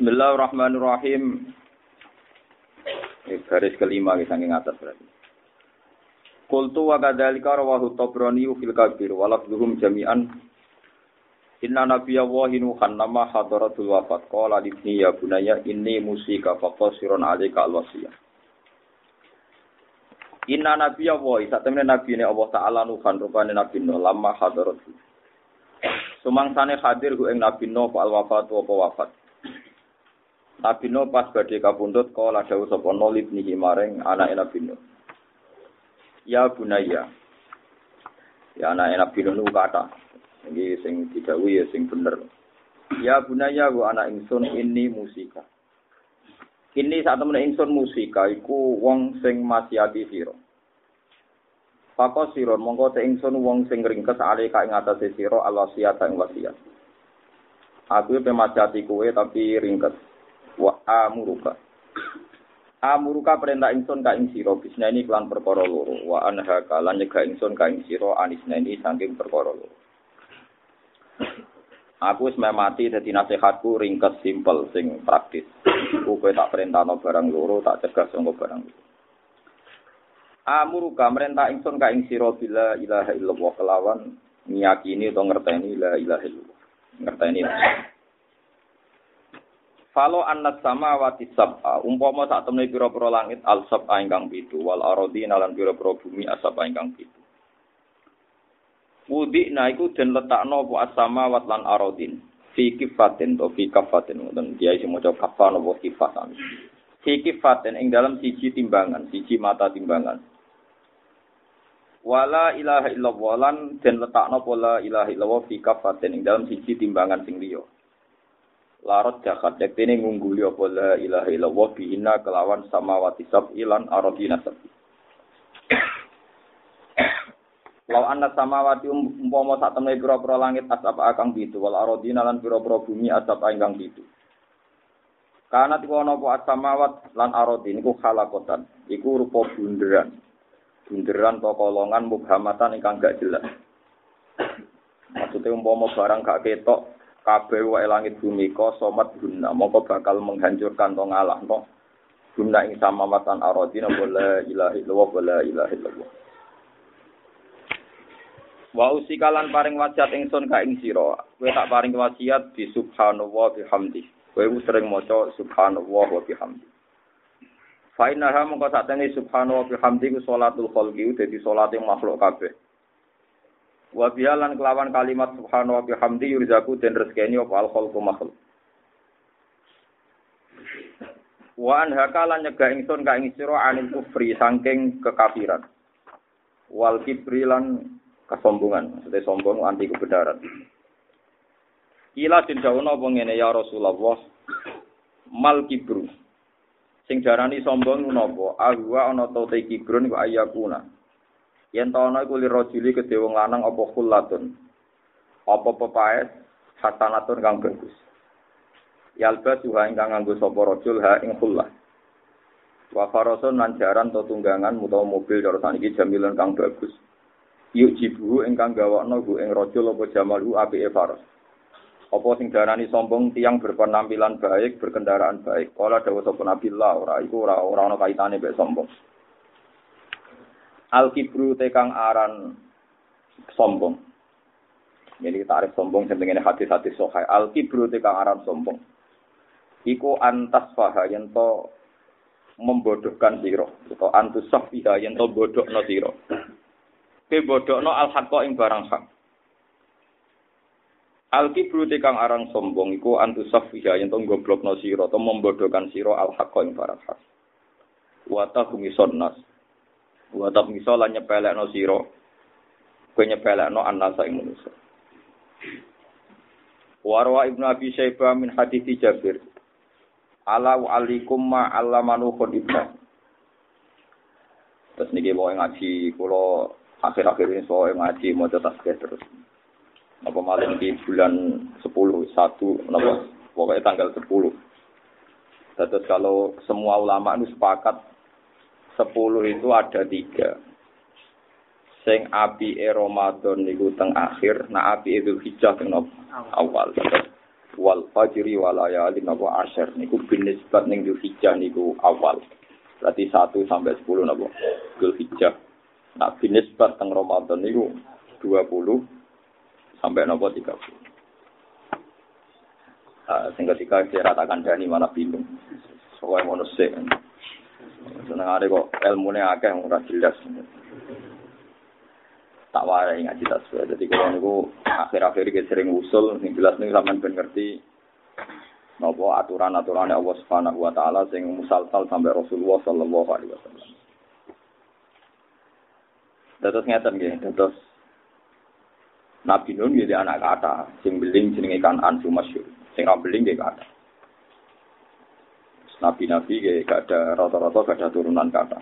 Bismillahirrahmanirrahim. Ini garis kelima kita saking atas berarti. Kultu wa kadzalika rawahu Tabrani fil Kabir wa lafdhuhum jami'an. Inna nabiyya wa nuhan nama hadaratul wafat. Qala libni ya bunayya inni musika faqasirun alaika alwasiyah. Inna nabiyya wa sak temene nabi ne Allah taala nuhan rupane nabi no lama hadaratul. Sumangsane hadir ku ing nabi no al wafat wa wafat Nabi Nuh pas badhe kapundhut kala dawuh sapa Nuh libnihi maring anake Nabi Nuh. Ya bunaya. Ya anake Nabi Nuh kata. Iki sing didhawuhi ya sing bener. Ya bunaya wa anak ingsun ini musika. Ini saat temen ingsun musika iku wong sing masyati sira. Pakos sira mongko te ingsun wong sing ringkes ale ka ing atase sira alwasiat ing wasiat. Aku pe kowe tapi ringkes wa amuruka amuruka perintah ingsun ka ing sira bisnani kelan perkara loro wa anha kalan nyegah ingsun ka ing sira anisnani saking perkara loro Aku wis mati dadi nasihatku ringkes simpel sing praktis. Ku kowe tak perintahno barang loro, tak cegah sangka barang loro. Amuruka merintah ingsun ka ing sira bila ilaha illallah kelawan ngiyakini utawa ngerteni la ilaha illallah. Ngerteni. Falo anas sama wati sab'a, umpama saat temui pira-pira langit al sab'a ingkang pitu, wal arodi nalan pira-pira bumi asab'a ingkang pitu. Wudi na iku den letakno apa asama wat lan arodin. Fi kifatin to fi kafatin ngoten dia isi maca kafan apa kifatan. Fi kifatin ing dalam siji timbangan, siji mata timbangan. Wala ilaha illallah lan den letakno pola ilaha illallah fi kafatin ing dalam siji timbangan sing liya larot jahat ini ngungguli apa la ilaha illallah bihina kelawan samawati ilan aradina sab'i Lau anna samawati um, umpama sak temne pira-pira langit asap akang bitu wal aradina lan pira-pira bumi asap ingkang bitu. Karena tiku ana apa samawat lan aradin iku khalakotan iku rupa bunderan. Bunderan to kolongan mubhamatan ingkang gak jelas. Maksudnya umpama barang gak ketok kabeh wae langit bumi ko somat guna. Mongko bakal menghancurkan to ngalah no? Guna ing samawatan aradina wala ilaha illallah wala ilaha illallah. Wa usikalan paring wasiat ingsun ka ing sira. Kowe tak paring wasiat di subhanallah bihamdi kowe sering maca subhanallah wa bihamdi Fa innaha mongko satene subhanallah bihamdi ku salatul khalqi dadi salate makhluk kabeh Wa bialan kelawan kalimat subhanahu wa bihamdi yurzaku den rezekeni apa al khalqu makhluk. Wa an hakalan nyegah ingsun ka ing sira anil kufri saking kekafiran. Wal kibrilan kesombongan, maksudnya sombong anti kebenaran. Ila den dawono apa ngene ya Rasulullah mal kibru. Sing darani sombong napa? Ahwa ana ta kibrun wa ayakuna. Yen ta ana iku lirajuli kedhe wong lanang apa khullatun. Apa pepaes hasanatun kang bagus. Yalba suha ingkang nganggo sapa rajul ha ing khullah. Wa farasun lan jaran to tunggangan utawa mobil cara saniki jamilan kang bagus. Yuk jibu ingkang gawakno gu ing rajul apa jamalu apike faras. Apa sing darani sombong tiang berpenampilan baik, berkendaraan baik. Kala dawuh sapa Nabi Allah ora iku ora ora ana kaitane mek sombong. Al kibru tekang aran sombong. Jadi tarik sombong sebenarnya hati-hati sohai. Al kibru tekang aran sombong. Iku antas faha yang to membodohkan siro. Atau antus sofiha yang to bodoh no siro. Ke bodoh no al hakko ing barang hak. Al kibru tekang aran sombong. Iku antus sofiha yang to goblok no siro. Atau membodohkan siro al hakko ing barang hak. Wata humison nas Wa tak miso lan nyepelekno sira. Kowe nyepelekno annasa ing manusa. Warwa Ibnu Abi Syaibah min hadis Jabir. Ala wa alikum ma allamanu ibnu. Terus niki mau ngaji kula akhir-akhir ini soal ngaji mau tasbih terus. Apa malam di bulan 10 1 napa pokoknya tanggal 10. Terus kalau semua ulama itu sepakat sepuluh itu ada tiga. Sing api e Ramadan niku teng akhir, nah api itu hijau teng awal. wal fajri wal layalin napa asyr niku binisbat ning Dzulhijjah niku awal. Berarti 1 sampai 10 napa Dzulhijjah. Nah binisbat teng Ramadan niku 20 sampai napa 30. Uh, sing ketika kira takkan dani mana bingung. Soalnya ngono sik. Seneng kok ilmune akeh ora jelas tak warai ngaji tasbih. Jadi kalau niku akhir-akhir iki sering usul, sing jelas niku sampean ben ngerti nopo aturan-aturan Allah Subhanahu wa taala sing musalsal sampai Rasulullah sallallahu alaihi wasallam. Dados ngeten nggih, dados Nabi Nun nggih anak kata, sing beling jenenge kan Ansu Masyur. Sing ra beling nggih kata. Nabi-nabi nggih gak ada rata-rata gak ada turunan kata.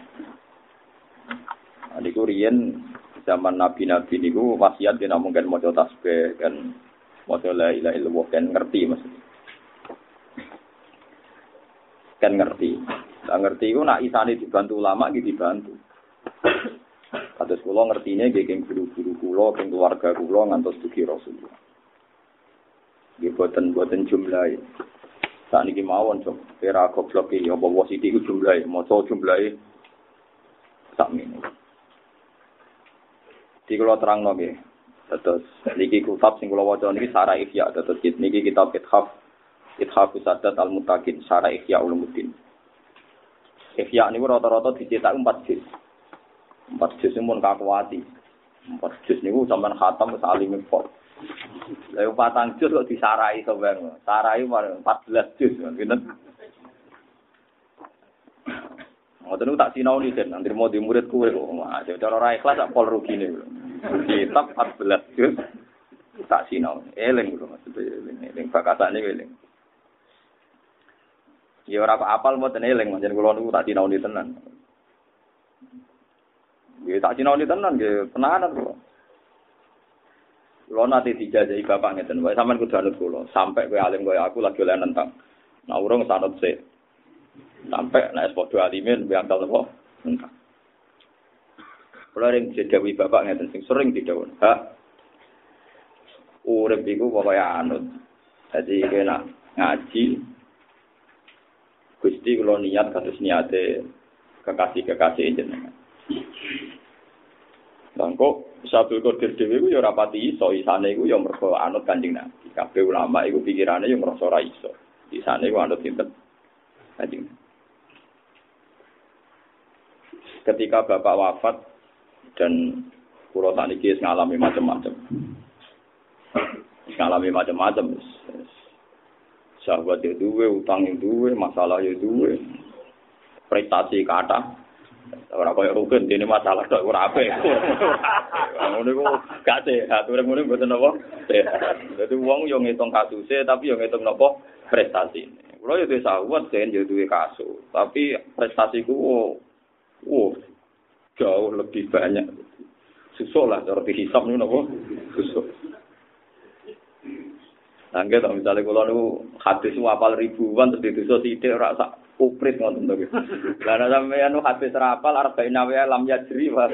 Nah, niku riyen zaman nabi-nabi niku wasiat dia mungkin mau tasbih kan mau la ilaha illallah kan ngerti maksudnya kan ngerti nah, ngerti itu nak isane dibantu ulama gitu dibantu Kados kula ngertine nggih keng guru-guru kula, keng keluarga kula ngantos dugi Rasulullah. Nggih boten boten jumlahe. Saat niki mawon cok, kira goblok iki apa wasiti ku jumlahe, maca jumlahe sak menit. Di kula terang nggih. Terus niki kitab sing kula waca niki Sarah Ihya terus niki kitab Ithaf Ithaf Sadat Al Mutakin Sarah Ihya Ulumuddin. Ihya niku rata-rata dicetak 4 juz. 4 juz mun kakuati. 4 juz niku sampean khatam wis alim. Lah patang juz kok disarai sampean. Sarai 14 juz ngoten. Ngoten tak sinau nih sen, nanti mau di murid kue kok. Wah, cara ora ikhlas tak pol rugi nih. Kitab 14 juz tak sinau. Eling lho maksudnya eling, eling bakatane eling. Ya ora apal mboten eling, manjen kula niku tak sinau nih tenan. Ya tak sinau nih tenan nggih, tenanan kula. Kula nanti dijajahi bapak ngeten wae sampean kudu anut kula, sampai kowe alim kaya aku lagi oleh nentang. Nah urung sanut sik. Sampai nek padha alimin biangkal nopo? Engkang. Kula ring didawi bapak ngeten sing sering didhawuh. Ha. Urip iku pokoke anut. Dadi kena ngaji Gusti kula niat kados niate kekasih-kekasih jenengan. Dan kok Sabul Qadir dhewe ku ya ora pati iso, isane iku ya mergo anut Kanjeng Nabi. Kabeh ulama iku pikirane ya ngrasa ora iso. Isane iku anut sinten? Kanjeng ketika bapak wafat dan pulau saniki ngalami macam-macam ngalami macam-macam sahabat itu duwe utang itu duwe masalah itu duwe prestasi kata ora koyo rukun dene masalah tok ora ape ngono iku gak sehat ora ngono mboten apa sehat dadi wong yo ngitung kasuse tapi yo ngitung napa prestasi kula yo duwe sahabat den yo duwe kasus tapi prestasiku Oh, jauh lebih banyak. Susuk lah, cara dihisap ini apa? Susuk. Nah, gitu, misalnya kalau itu hadis wapal ribuan, terus ditusuk sidik, rasa uprit ngoten to. Lah sampeyan nu hadis rapal arba'in awya lam yajri wa.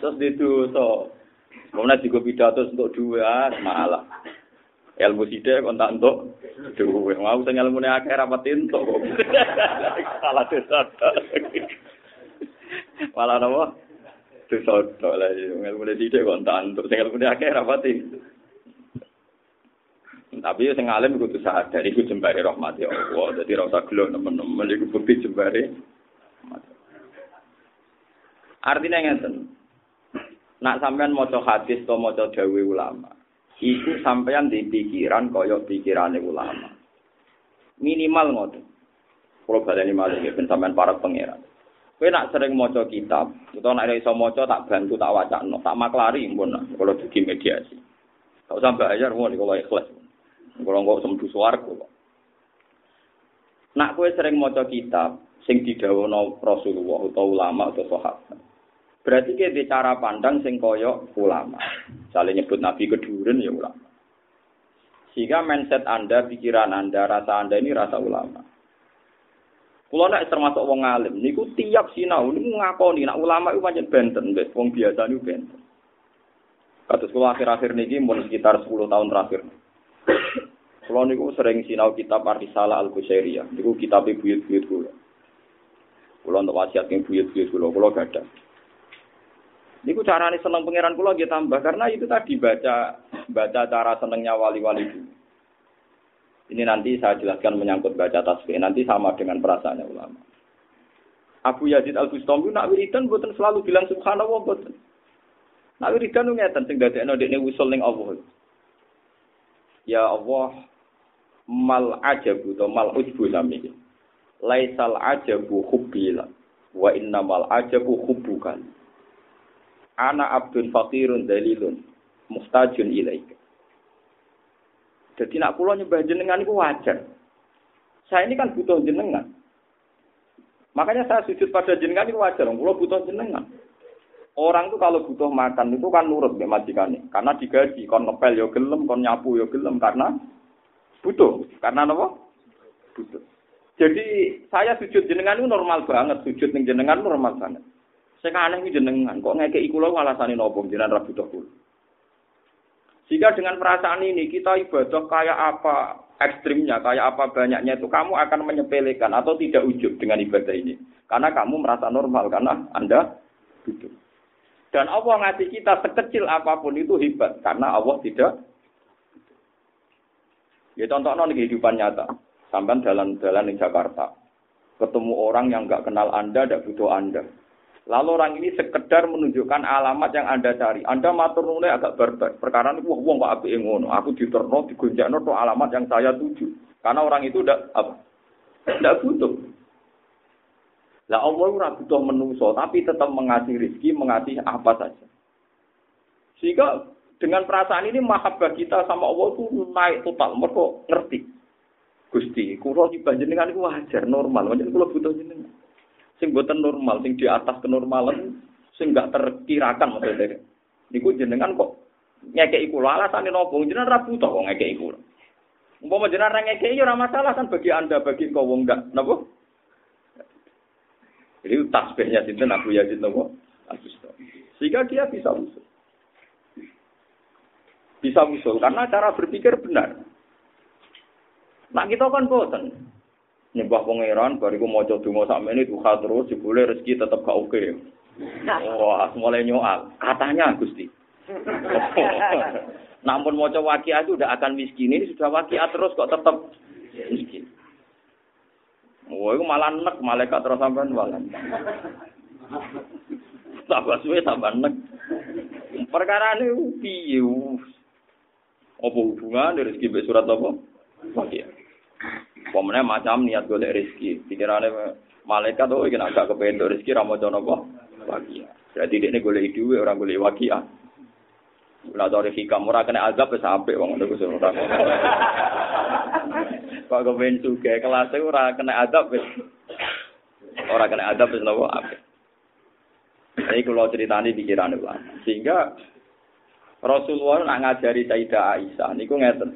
Terus ditusuk. Kemudian juga pidato untuk dua, malah. Ilmu sidik kon tak entuk duwe. Mau sing ilmune akeh rapat entuk kok. Salah desa. Malah napa? Dosa tok lah ilmune sidik kon tak entuk sing ilmune akeh rapat Tapi sing alim kudu sadar iku jembare rahmat ya Allah. Dadi ora usah gelo nemen-nemen iku bukti jembare. Artinya ngeten. Nak sampean maca hadis atau maca dawuh ulama, iku sampeyan di pikiran kaya pikirane ulama. Minimal ngoten. Kalau baleni malih ben sampean para pangeran. Kowe nak sering maca kitab, utawa nak iso maca tak bantu tak wacana, tak maklari pun kalau dugi mediasi. Gak usah bayar mau kalau ikhlas. Kalau nggak semdu swarga kok. Nak kowe sering maca kitab sing didhawuhna Rasulullah utawa ulama atau sahabat. Berarti kita cara pandang sing koyo ulama. Misalnya nyebut Nabi keduren ya ulama. Sehingga mindset Anda, pikiran Anda, rasa Anda ini rasa ulama. Kulo nek termasuk wong alim niku tiap sinau niku ngakoni nak ulama itu pancen benten, wis wong biasa niku benten. Kados kulo akhir-akhir niki mun sekitar 10 tahun terakhir. Kulo niku sering sinau kitab Arisalah Al-Busairiyah. Niku kitab buyut-buyut kula. Kulo untuk wasiat yang buyut-buyut kula, kulo gadah. Niku carane seneng pangeran kula nggih tambah karena itu tadi baca baca cara senengnya wali-wali dulu. Ini nanti saya jelaskan menyangkut baca tasbih. Nanti sama dengan perasaannya ulama. Abu Yazid Al Bustami nak wiridan buatan selalu bilang subhanallah buatan. Nak wiridan nu ngeten sing dadekno dekne usul ning Allah. Ya Allah mal ajabu to mal ujbu sami. Laisal ajabu hubbila wa innamal ajabu hubbukan. Ana abdun fakirun dalilun mustajun ilaika. Jadi nak pulau nyembah jenengan itu wajar. Saya ini kan butuh jenengan. Makanya saya sujud pada jenengan itu wajar. Pulau butuh jenengan. Orang itu kalau butuh makan itu kan nurut ya majikan Karena digaji, kon ngepel yo gelem, kon nyapu yo gelem karena butuh. Karena apa? Butuh. Jadi saya sujud jenengan itu normal banget, sujud ning jenengan normal banget. Saya aneh jenengan, kok ngekei kula alasane nopo jenengan ra butuh kula. Jika dengan perasaan ini kita ibadah kayak apa ekstrimnya, kayak apa banyaknya itu kamu akan menyepelekan atau tidak ujub dengan ibadah ini. Karena kamu merasa normal, karena Anda butuh. Dan Allah ngasih kita sekecil apa pun itu hebat, karena Allah tidak. Ya contoh di kehidupan nyata. Sampai jalan-jalan di Jakarta. Ketemu orang yang nggak kenal Anda, tidak butuh Anda. Lalu orang ini sekedar menunjukkan alamat yang Anda cari. Anda matur agak barbar. Perkara ini wah wong kok apike ngono. Aku diterno digonjakno to alamat yang saya tuju. Karena orang itu tidak apa? Tidak butuh. Lah Allah ora butuh menungso, tapi tetap mengasih rezeki, mengasih apa saja. Sehingga dengan perasaan ini mahabbah kita sama Allah itu naik total. Mereka ngerti. Gusti, kulo di panjenengan itu wajar, normal. Wajar kulo butuh jenengan sing boten normal, sing di atas kenormalan, sing gak terkirakan maksudnya. Niku jenengan kok ngekeki kula alasane nopo jenengan ra butuh kok ngekeki kula. Umpama jenengan ra ngekeki ya ora masalah kan bagi Anda, bagi kau wong gak napa? Jadi tasbihnya sinten Abu Yazid napa? Sehingga dia bisa usul. Bisa usul karena cara berpikir benar. Nah kita kan boten nyembah pangeran bariku maca donga sakmene duha terus jebule rezeki tetep gak oke. Wah, mulai nyoal. Katanya Gusti. Namun mau coba wakia itu udah akan miskin ini sudah wakia terus kok tetap miskin. Wah, itu malah nek malaikat terus sampean malah. Tambah suwe tambah nek. Perkara ini piye? Apa hubungan dari rezeki surat apa? Wakia. Pemenang macam niat golek rezeki. Pikirannya malaikat oh iki agak kepengen rezeki ra maca napa? Wakia. Berarti dia golek duwe orang golek wakia. Ora dari hikam ora kena azab wis apik wong ngono kuwi ora. Kok kepen suge kelas ora kena azab wis. Ora kena azab wis napa apik. Ini kalau ceritanya pikiran ulama. Sehingga Rasulullah nak ngajari Sayyidah Aisyah, niku ngeten.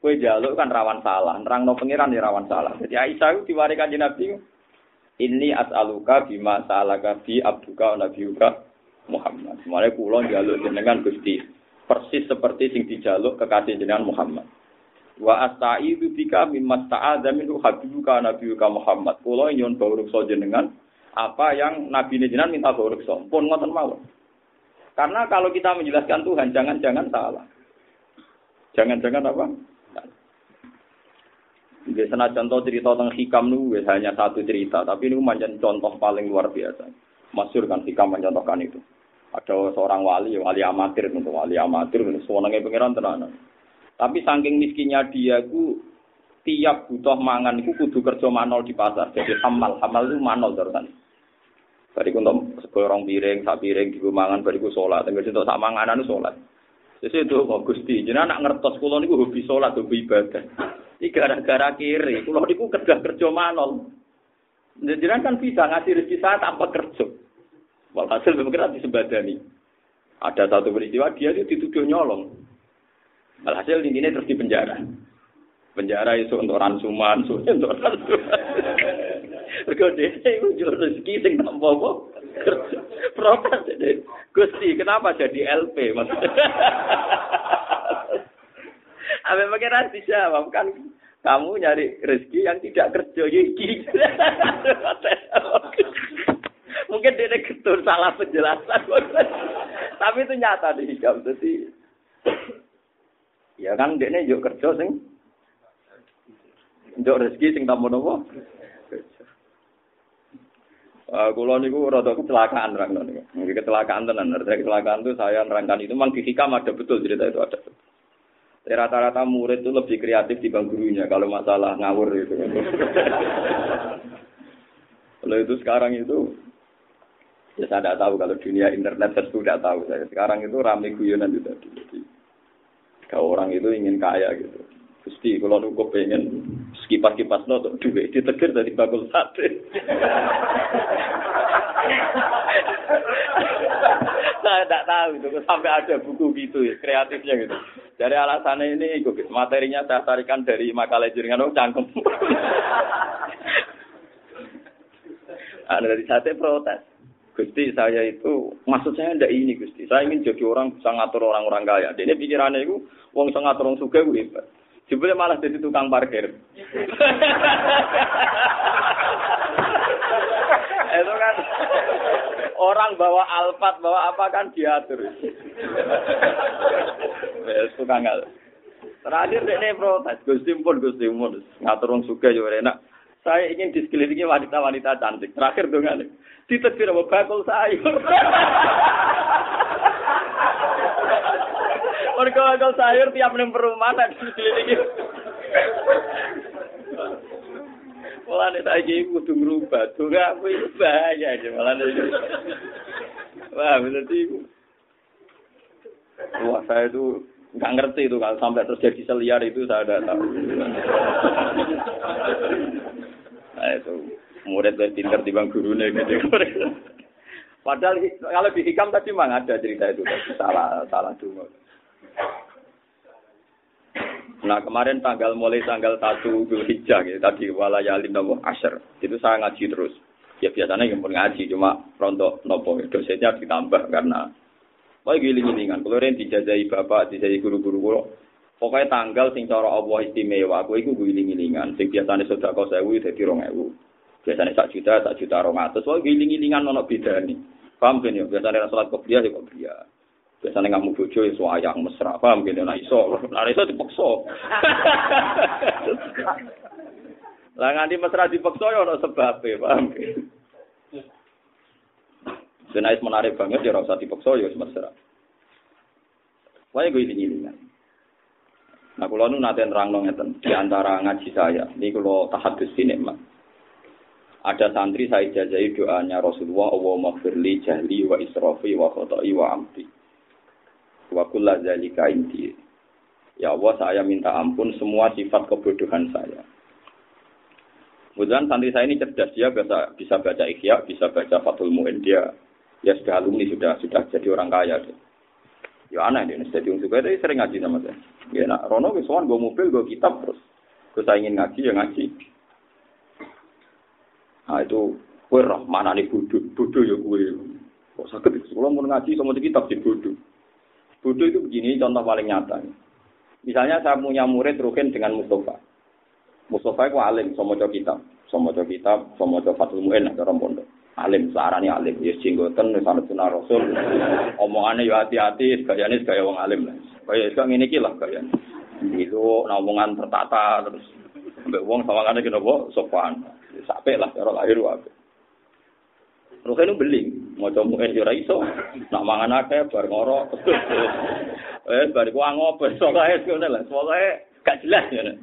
Kue jaluk kan rawan salah, nerang no pengiran ya rawan salah. Jadi Aisyah itu diwarikan di Nabi, ini as'aluka bima sa'alaka bi abduka nabiuka Muhammad. Semuanya kulon jaluk jenengan Gusti. Persis seperti sing dijaluk kekasih jenengan Muhammad. Wa asta'idu bika mimma sta'adha minhu habibuka nabiuka Muhammad. Kulon nyon bawrukso jenengan apa yang Nabi jenengan minta bawrukso. Pun ngoten mawon. Karena kalau kita menjelaskan Tuhan, jangan-jangan salah. Jangan-jangan apa? Senajan contoh cerita tentang hikam nu hanya satu cerita, tapi ini macam contoh paling luar biasa. Masyur kan hikam mencontohkan itu. Ada seorang wali, wali amatir untuk wali amatir, sewenangnya pangeran tenan. Tapi saking miskinnya dia ku tiap butuh mangan itu kudu kerja manol di pasar. Jadi hamal, hamal itu manol terusan. Bariku untuk seorang piring, sak piring, di mangan, bariku sholat. Tengah untuk sak manganan itu sholat. Jadi itu kok Gusti, jadi anak ngertos kulo niku hobi sholat, hobi ibadah. Ini gara-gara kiri, kulo niku kerja kerja manol. Jadi kan bisa ngasih rezeki saya tanpa kerja. Walhasil memang di sebadani. Ada satu peristiwa dia itu dituduh nyolong. Walhasil ini terus di penjara. Penjara itu untuk ransuman, untuk ransuman. Mergo dhewe iku njur rezeki sing tanpa? Protes dhewe. Gusti, kenapa jadi LP maksudnya? Apa pangeran dijawab kan kamu nyari rezeki yang tidak kerja iki. Mungkin dia ketur salah penjelasan. Tapi itu nyata di hikam. Jadi, ya kan dia yuk kerja sing. Yuk rezeki sing tamu nopo. Uh, kulo niku rada kecelakaan rang niku. Nggih kecelakaan tenan. Artinya kecelakaan itu saya nerangkan itu memang di hikam ada betul cerita itu ada. Rata-rata murid itu lebih kreatif di bang gurunya kalau masalah ngawur itu. Kalau itu sekarang itu ya saya tidak tahu kalau dunia internet saya sudah tahu saya. Sekarang itu rame guyonan itu tadi. Jadi kalau orang itu ingin kaya gitu. Gusti, kalau nunggu pengen kipas-kipas no, duit ditegur dari bakul sate. Saya tidak tahu itu, sampai ada buku gitu ya, kreatifnya gitu. Dari alasannya ini, materinya saya tarikan dari makalah jaringan, oh cangkem. Ada dari sate protes. Gusti saya itu maksud saya ndak ini Gusti. Saya ingin jadi orang bisa ngatur orang-orang kaya. Ini pikirannya itu wong bisa ngatur orang suka gue hebat. Jebule malah jadi tukang parkir. itu kan orang bawa alfat, bawa apa kan diatur. Wes tukang al. Terakhir ini protes, Gusti pun Gusti pun ngatur wong suka yo enak. Saya ingin di sekelilingi wanita-wanita cantik. Terakhir dong ditegur apa bakul sayur. Mergo bakul sayur tiap ning perumahan ada di sini. Mulane saiki kudu ngrubah, donga aku iki bahaya aja mulane. Wah, berarti Wah, saya itu nggak ngerti itu kalau sampai terjadi seliar itu saya tidak tahu. Nah itu murid lebih pinter di bang gurunya gitu. Padahal kalau di hikam tadi memang ada cerita itu salah salah dulu. Nah kemarin tanggal mulai tanggal satu Zulhijjah gitu tadi walayalin nopo asher itu saya ngaji terus. Ya biasanya yang pun ngaji cuma rontok nopo dosennya ditambah karena Wah giling-gilingan, kalau yang dijajai bapak, dijajai guru-guru kulo, pokoknya tanggal sing cara Allah istimewa, aku itu giling-gilingan. Sing biasanya sudah kau sewu, jadi rong ewu. Biasanya sak juta, sak juta rong atus. Wah giling-gilingan nono beda nih. Paham kan ya? Biasanya sholat kopiah ya kopiah. Biasanya kamu bojo ya suayang mesra. Paham ya? Nah iso, nah iso dipaksa. Lah nganti mesra dipaksa ya ono sebabnya, paham kan? Senais menarik banget ya rasa dipaksa ya mesra. Wah gue ini ini Nah kalau nu nanti nerang ngeten di antara ngaji saya, ini kalau tahadus ini mah. Ada santri saya jajahi doanya Rasulullah, Allah maghfirli jahli wa israfi wa khotai wa amti. Wa kulla zalika inti. Ya Allah, saya minta ampun semua sifat kebodohan saya. Kemudian santri saya ini cerdas, dia bisa, bisa baca ikhya, bisa baca Fatul Mu'in, dia ya sudah alumni sudah sudah jadi orang kaya deh. Ya aneh deh, jadi orang suka itu sering ngaji sama saya. Ya nak Rono kesuan gue mobil gue kitab terus. Gue saya ingin ngaji ya ngaji. Nah itu gue roh mana nih bodoh, bodoh ya gue. Kok sakit? Kalau mau ngaji sama kitab sih bodoh. Bodoh itu begini contoh paling nyata. Misalnya saya punya murid Rukin dengan Mustafa. Mustafa itu alim, sama kitab, sama kitab, sama Fatul Mu'in, ada orang pondok. Alim sarane alim. Ya jenggoten wis ana sunah rasul. Omongane yo hati-hati gayane gaya wong alim lah. Kaya iso ngene iki lah gayane itu omongan tertata terus. Mbek wong sawangane kena apa sopan. Sampai lah cara lahir wae Terus ini beli, mau coba eh jura iso, nak mangan akeh, bar ngorok, eh bar gua ngopi, soalnya itu lah, soalnya gak jelas ya.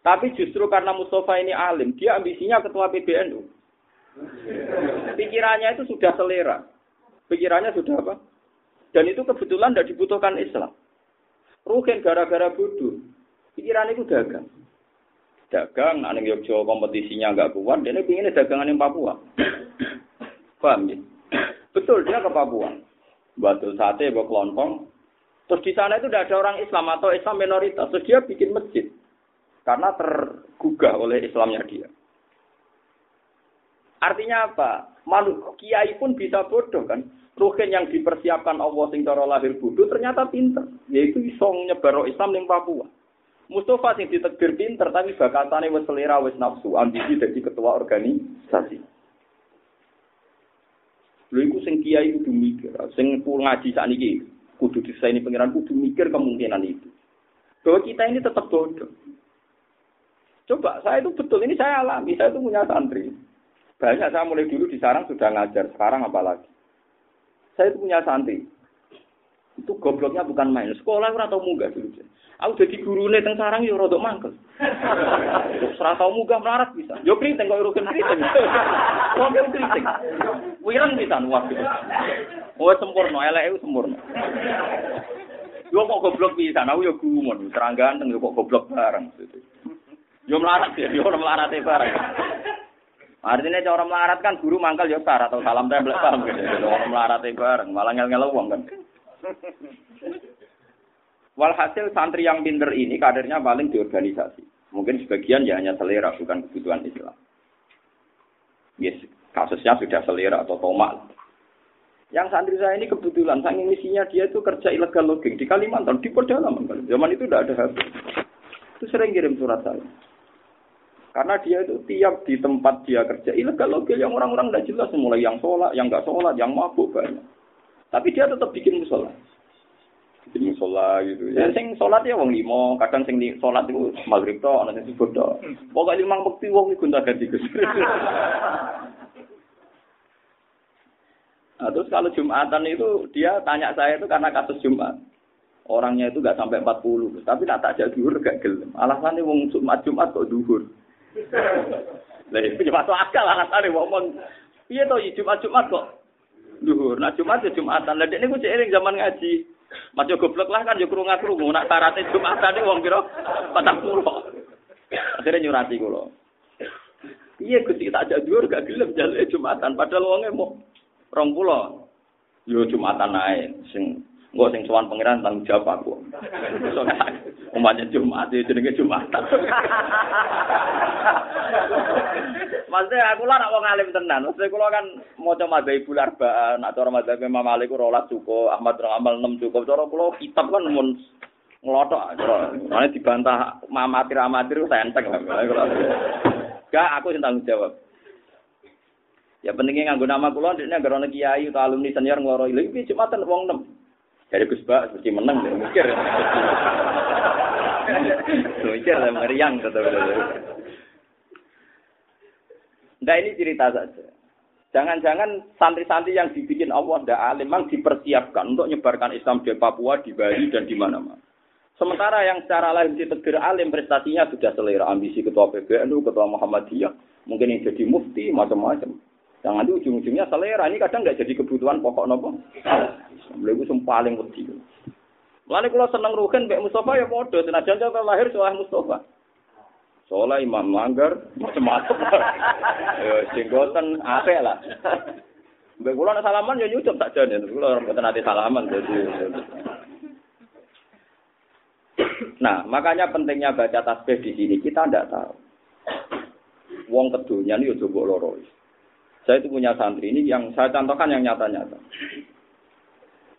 Tapi justru karena Mustafa ini alim, dia ambisinya ketua PBNU. Pikirannya itu sudah selera. Pikirannya sudah apa? Dan itu kebetulan tidak dibutuhkan Islam. Rugen gara-gara bodoh. Pikirannya itu dagang. Dagang, yang Yogyo kompetisinya nggak kuat, dia ingin dagangan yang Papua. Paham ya? Betul, dia ke Papua. Batu sate, buat kelontong. Terus di sana itu tidak ada orang Islam atau Islam minoritas. Terus dia bikin masjid. Karena tergugah oleh Islamnya dia. Artinya apa? Malu kiai pun bisa bodoh kan. Ruhin yang dipersiapkan Allah sing cara lahir bodoh ternyata pinter, yaitu iso nyebar Islam ning Papua. Mustafa sing ditegir pinter tapi bakatane wis selera wis nafsu, ambisi dadi ketua organisasi. Lha iku sing kiai kudu mikir, sing ngaji sakniki kudu disaini pengiran kudu mikir kemungkinan itu. Bahwa kita ini tetap bodoh. Coba, saya itu betul, ini saya alami, saya itu punya santri. Banyak saya mulai dulu di sarang sudah ngajar, sekarang apalagi. Saya itu punya santri. Itu gobloknya bukan main. Sekolah ora tau munggah dulu. Aku jadi guru nih teng sarang yo rodok mangkel. Ora tau munggah melarat bisa. Yo kriting kok urusan kriting. Kok kriting. Wireng bisa waktu. Oh sempurna, elek itu sempurna. Yo kok goblok bisa, aku yo gumun, seranggan teng yo kok goblok bareng. Yo melarat ya, yo melarat bareng. Artinya cara melarat kan guru mangkal ya sar atau salam tempel paham gitu. Orang melarat bareng, malah ngel-ngel uang kan. Walhasil santri yang pinter ini kadernya paling di organisasi. Mungkin sebagian ya hanya selera, bukan kebutuhan Islam. Yes, kasusnya sudah selera atau tomak. Yang santri saya ini kebetulan, sang misinya dia itu kerja ilegal logging di Kalimantan, di pedalaman. Zaman itu tidak ada HP. Itu sering kirim surat saya. Karena dia itu tiap di tempat dia kerja ilegal logil yang orang-orang tidak jelas mulai yang sholat, yang nggak sholat, yang mabuk banyak. Tapi dia tetap bikin musola. Bikin musola gitu. Ya sing sholat ya wong limo, kadang sing sholat itu maghrib toh, ana sing subuh toh. Pokoke limang bukti wong iku tak ganti Gus. Nah, terus kalau Jumatan itu dia tanya saya itu karena kasus Jumat. Orangnya itu nggak sampai 40, tapi nak tak jadi duhur gak gelem. Alasannya wong Jumat Jumat kok duhur. Lah itu masuk akal alasane ngomong. Piye to Jumat Jumat kok luhur. Nah Jumat ya Jumatan. Lah dekne ku eling zaman ngaji. Maca goblok lah kan ya krungu-krungu nak syaratnya Jumatan wong pira 40. Akhirnya nyurati kula. Iya Gusti tak ajak dhuwur gak gelem jaluk Jumatan padahal wonge mau 20. Yo Jumatan ae sing Gue sing sowan pangeran tanggung jawab aku. Umatnya Jumat, jenenge Jumatan. Maksudnya aku lah nak wong alim tenan. Maksudnya kalau kan coba dari bulan arbaan, atau orang madzhab Imam Malik rolas cukup, Ahmad Amal enam cukup. Cara kalau kitab kan mun ngelotok. Soalnya dibantah amatir amatir saya enteng. Gak, aku sing tanggung jawab. Ya pentingnya nganggo nama kula ndekne agar ana kiai utawa alumni senior ngloro iki Jumatan wong 6. Dari Gus Bak mesti menang dan mikir. mikir dan meriang tetap. Nah ini cerita saja. Jangan-jangan santri-santri yang dibikin Allah tidak alim memang dipersiapkan untuk menyebarkan Islam di Papua, di Bali, dan di mana-mana. Sementara yang secara lain ditegir alim prestasinya sudah selera ambisi ketua PBNU, ketua Muhammadiyah, mungkin yang jadi mufti, macam-macam. Yang nanti ujung-ujungnya selera ini kadang nggak jadi kebutuhan pokok nopo. Beliau itu paling wedi. Lalu kalau seneng rugen Mbak Mustafa ya bodoh. Kalau lahir soal Mustafa. Soalnya Imam Manggar macam-macam. ya jenggotan apa lah. Mbak kula salaman ya nyucup tak jane. Kula orang nanti salaman jadi. Nah, makanya pentingnya baca tasbih di sini kita tidak tahu. Wong kedunya ini ya coba loro. Saya itu punya santri ini yang saya contohkan yang nyata-nyata.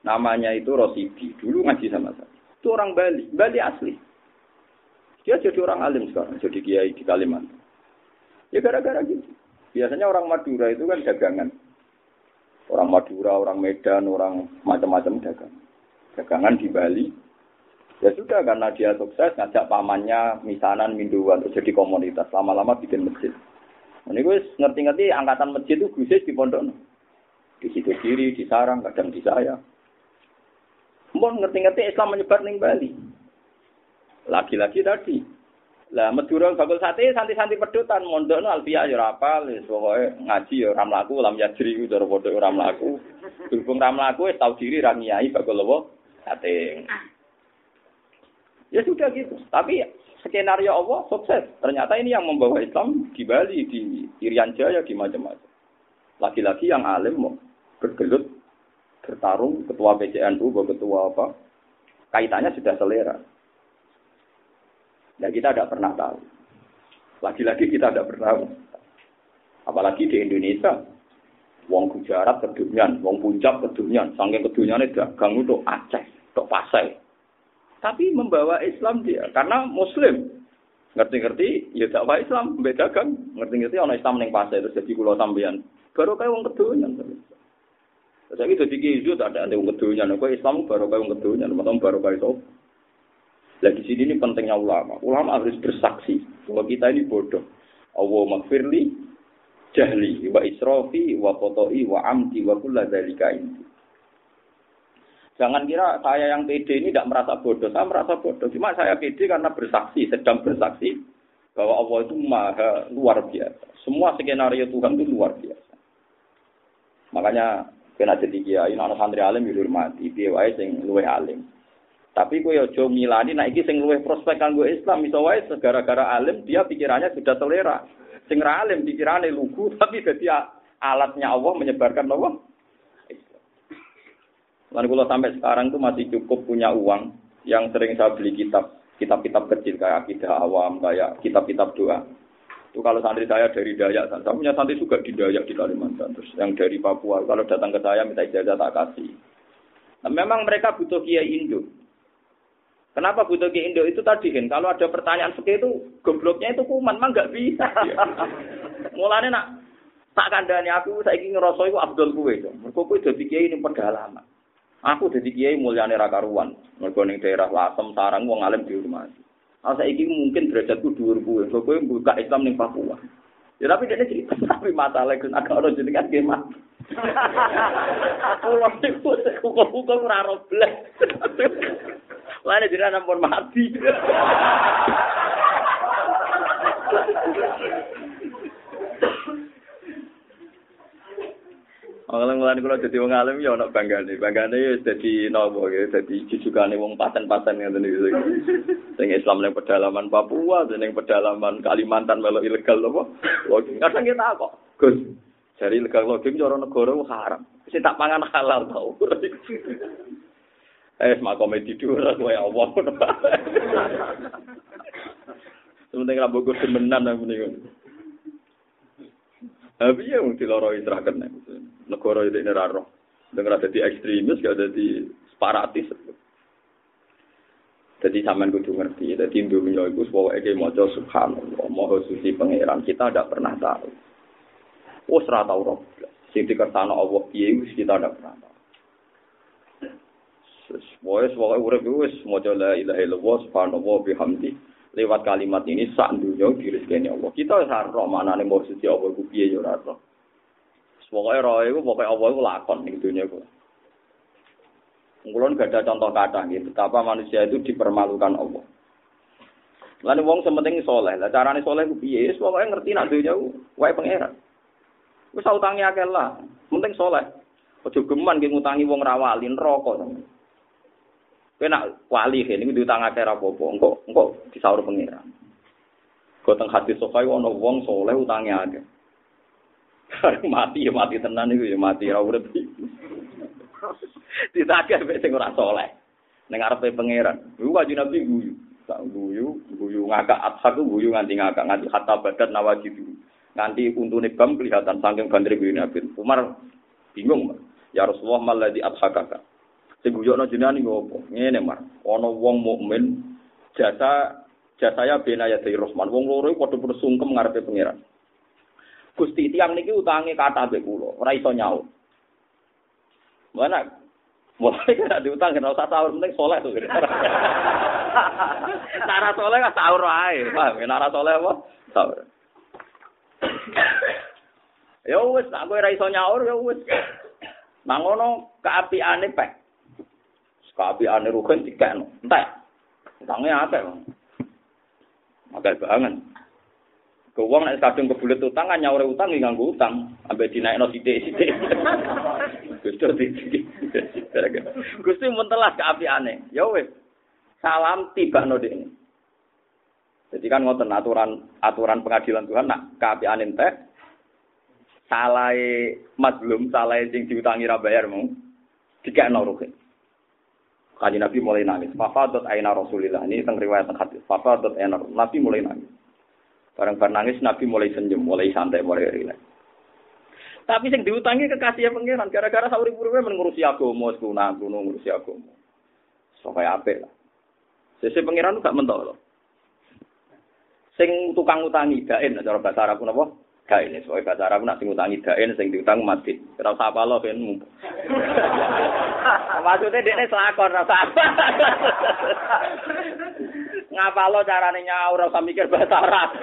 Namanya itu Rosidi. Dulu ngaji sama saya. Itu orang Bali. Bali asli. Dia jadi orang alim sekarang. Jadi kiai di Kalimantan. Ya gara-gara gitu. Biasanya orang Madura itu kan dagangan. Orang Madura, orang Medan, orang macam-macam dagang. Dagangan di Bali. Ya sudah karena dia sukses ngajak pamannya misanan minduan terus jadi komunitas lama-lama bikin masjid. Ini gue ngerti-ngerti angkatan masjid itu gue di pondok. Di situ kiri, di sarang, kadang di saya. Mau ngerti-ngerti Islam menyebar ning Bali. Lagi-lagi tadi. Lah Madura bakul sate santi-santi pedutan mondok no alfiah ya rapal wis pokoke ngaji ya ora mlaku lam yajri ku cara padha ora mlaku. Berhubung ora mlaku wis tau diri ra ngiyai bakul apa sate. Ya sudah gitu. Tapi skenario Allah sukses. Ternyata ini yang membawa Islam di Bali, di Irian Jaya, di macam-macam. Lagi-lagi yang alim mau bergelut, bertarung, ketua PCNU, ketua apa, kaitannya sudah selera. Dan kita tidak pernah tahu. Lagi-lagi kita tidak pernah tahu. Apalagi di Indonesia. Wong Gujarat kedunyan, wong Punjab kedunyan, saking kedunyane dagang itu Aceh, tok Pasai. Tapi membawa Islam dia karena muslim. Ngerti-ngerti ya dakwah Islam, beda dagang. Ngerti-ngerti ana Islam ning Pasai terus jadi kula sampeyan. Baru kaya wong kedunyan. Saya itu di Gizu tak ada wong kedunyan. Kok Islam baru kaya wong kedunyan, maksudnya baru kaya itu. Lah di sini ini pentingnya ulama. Ulama harus bersaksi bahwa kita ini bodoh. Allah makfirli jahli wa israfi wa qata'i wa amdi wa kulla dzalika indi. Jangan kira saya yang pede ini tidak merasa bodoh. Saya merasa bodoh. Cuma saya pede karena bersaksi, sedang bersaksi bahwa Allah itu maha luar biasa. Semua skenario Tuhan itu luar biasa. Makanya kena jadi kiai, anak santri alim dihormati, dia wae sing luwih alim. Tapi kowe aja milani nek iki sing luwih prospek kanggo Islam iso wae gara-gara alim dia pikirannya sudah selera. Sing ra alim pikirane lugu tapi dadi alatnya Allah menyebarkan Allah. Lalu kalau sampai sekarang itu masih cukup punya uang yang sering saya beli kitab, kitab-kitab kecil kayak akidah awam, kayak kitab-kitab doa. Itu kalau santri saya dari Dayak, saya punya santri juga di Dayak di Kalimantan. Terus yang dari Papua, kalau datang ke saya minta ijazah tak kasih. Nah, memang mereka butuh kiai Indo. Kenapa butuh kiai Indo itu tadi kan? Kalau ada pertanyaan seperti itu, gobloknya itu kuman, memang nggak bisa. Mulanya nak tak kandani aku, saya ingin ngerasa itu Abdul kue. Mereka kue jadi kiai ini pedalaman. Aku jadi kiai mulyane ra karuan. Mergo ning daerah Lasem sarang wong alim dihormati. Ah saiki mungkin derajatku dhuwur kuwe. Kok kowe buka Islam ning Papua. Ya tapi dia cerita tapi masalah itu agak orang jadi kan gemat. Pulau itu hukum-hukum raro blek. Mana jadi ampun mati. Orang mulai kalau jadi wong alim ya nak bangga nih, bangga nih jadi nopo ya, jadi jujukane wong paten-paten yang tadi itu. Sing Islam yang pedalaman Papua, yang pedalaman Kalimantan melo ilegal apa? Kadang kita kok, Gus, jadi ilegal logim cara negara haram. Si tak pangan halal tau. Eh, mak komedi dulu lah, ya Allah. Sementara bogor semenan yang mendingan. Tapi ya mesti loro istirahat nih. Negara itu ini raro. Dengar ada di ekstremis, gak ada di separatis. Jadi zaman kudu ngerti. Jadi Indonesia itu sebuah ege mojo subhanallah. Moho suci pangeran. Kita tidak pernah tahu. Oh serah tahu roh. Sing dikertana Allah piye kita tidak pernah tahu. Semuanya semuanya urip wis mojo la ilaha illallah subhanallah bihamdi lewat kalimat ini sak dunia dirizkeni Allah. Kita harus roh maknane mau suci Allah ku piye yo ora roh. Pokoke roh iku pokoke Allah iku lakon ning dunia ku. Ngulon gak ada contoh kata gitu, betapa manusia itu dipermalukan Allah. Lalu wong sementing soleh, lah carane soleh ku piye? Wis pokoke ngerti nak dunia ku wae pangeran. Wis utangi akeh lah, penting soleh. Ojo geman ki ngutangi wong rawalin rokok. Kowe nak wali kene iki diutang akeh ra apa-apa, engko engko disaur pengiran. Kok teng hati sokai ana wong soleh utange akeh. mati ya mati tenan iku ya mati ra urip. Ditagih mek sing ora soleh. Ning arepe pangeran. Iku wajib nabi guyu. Tak guyu, guyu ngakak atsak guyu nganti ngakak nganti hatta badat nawajib. Nganti untune bam kelihatan saking bandre guyu Nabi. Umar bingung, Ya Rasulullah maladhi adhakaka. Sing guyokno jenengan niku apa? Ngene, Mar. Ana wong mukmin jasa jasaya benaya dari Rahman. Wong loro padha padha sungkem ngarepe pangeran. Gusti tiang niki utange kata mbek kula, ora iso nyaur. Mana Mulai kena diutang, kena usah sahur, penting soleh tuh. Nara soleh kan sahur aja, paham? Nara soleh apa? Sahur. ya wis, aku ora iso nyaur, ya wis. Mangono keapiane pek. Kapi ane rugen dikekno. Entek. Utange akeh. Akeh banget. Ke wong nek kadung kebulet utang kan nyaure utang utang, ambe dinaikno sithik-sithik. Gusti Gusti mun telas keapiane. Ya wis. Salam tiba no ini. Jadi kan ngoten aturan aturan pengadilan Tuhan nak keapiane entek salai mazlum, salai sing diutangi ra bayar mau dikekno rugen. Kaji Nabi mulai nangis. Fafadat aina Rasulillah. Ini tentang riwayat hadis. Fafadat aina Nabi mulai nangis. Barang bar nangis Nabi mulai senyum, mulai santai, mulai rileks. Tapi sing diutangi kekasih pangeran gara-gara sauri urip ngurusi agama, sekuna kuno ngurusi. So kaya apik lah. Sese pangeran gak mentok loh. Sing tukang utangi dain cara bahasa Arab napa? Dain. Soale bahasa Arab nak sing utangi dain sing diutang mati. Ora usah apa lo ben. Maksudnya dia selakon rasa apa? Ngapa lo carane nyaur ora usah mikir bahasa Arab.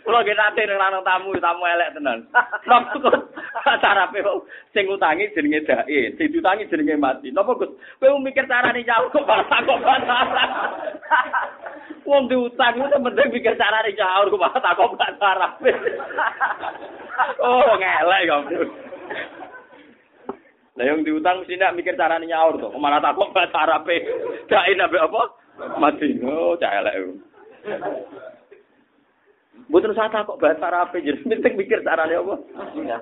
Kulo ge nate nang tamu, tamu elek tenan. Napa kok cara pe sing utangi jenenge dae, sing diutangi jenenge mati. Napa Gus? Kowe mikir carane nyaur kok bahasa kok bahasa. Wong diutang itu penting mikir carane nyaur kok bahasa kok bahasa Arab. Oh, ngelek kok. Lah yang diutang mesti nak mikir carane nyaur to. Malah takok bahasa Arab. Dae nabe apa? Mati. Oh, cah elek. Mboten usah takok bahasa Arab jadi penting mikir carane apa?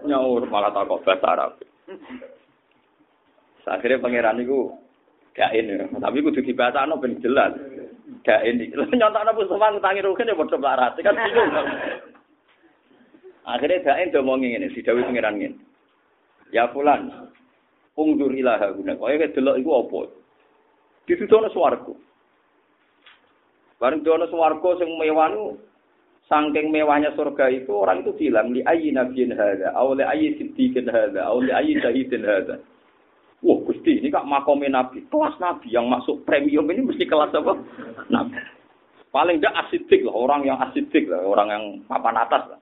Nyaur malah takok bahasa Arab. Akhirnya pangeran itu ya, tapi kudu dibahasano ben jelas. Gain iki. Nyontokno Mustafa ngutangi rugen ya padha melarat, kan bingung. Akhirnya gain do ngomong ngene, didawi pangeran ngene. Ya fulan, ungdur ilaha guna. Kaya delok iku apa? Ditutono swarga. Bareng dono swarga sing mewah Sangking mewahnya surga itu orang itu bilang li ayyi nabiyyin hadza aw li ayyi siddiqin hadza aw li ayyi syahidin hadza. Gusti, ini kak makomnya Nabi. Kelas Nabi yang masuk premium ini mesti kelas apa? Nabi. Paling tidak asidik lah, orang yang asidik lah, orang yang papan atas lah.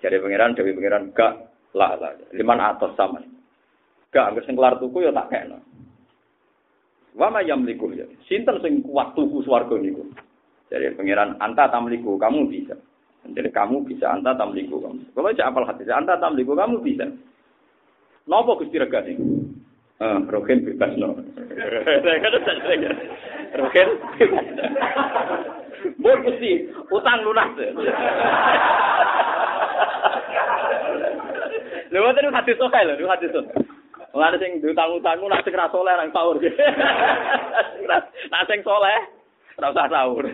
Jadi pangeran, jadi pangeran, gak lah lah. Liman atas sama. Gak, nggak kelar tuku ya tak kena. Wama yang liku ya. Sinten sing kuat tuku swarga niku. Jadi pangeran anta tamliku kamu bisa. Jadi kamu bisa anta tamliku kamu. Kalau aja apal hati, anta tamliku kamu bisa. Nopo gusti regane? Ah, roken bebas no. Roken bebas. Bor gusti, utang lunas. Lha ngoten hati sokai lho, hati sokai. Wong sing diutang-utangmu nak sing ra saleh nang sahur. Nak sing saleh usah sahur.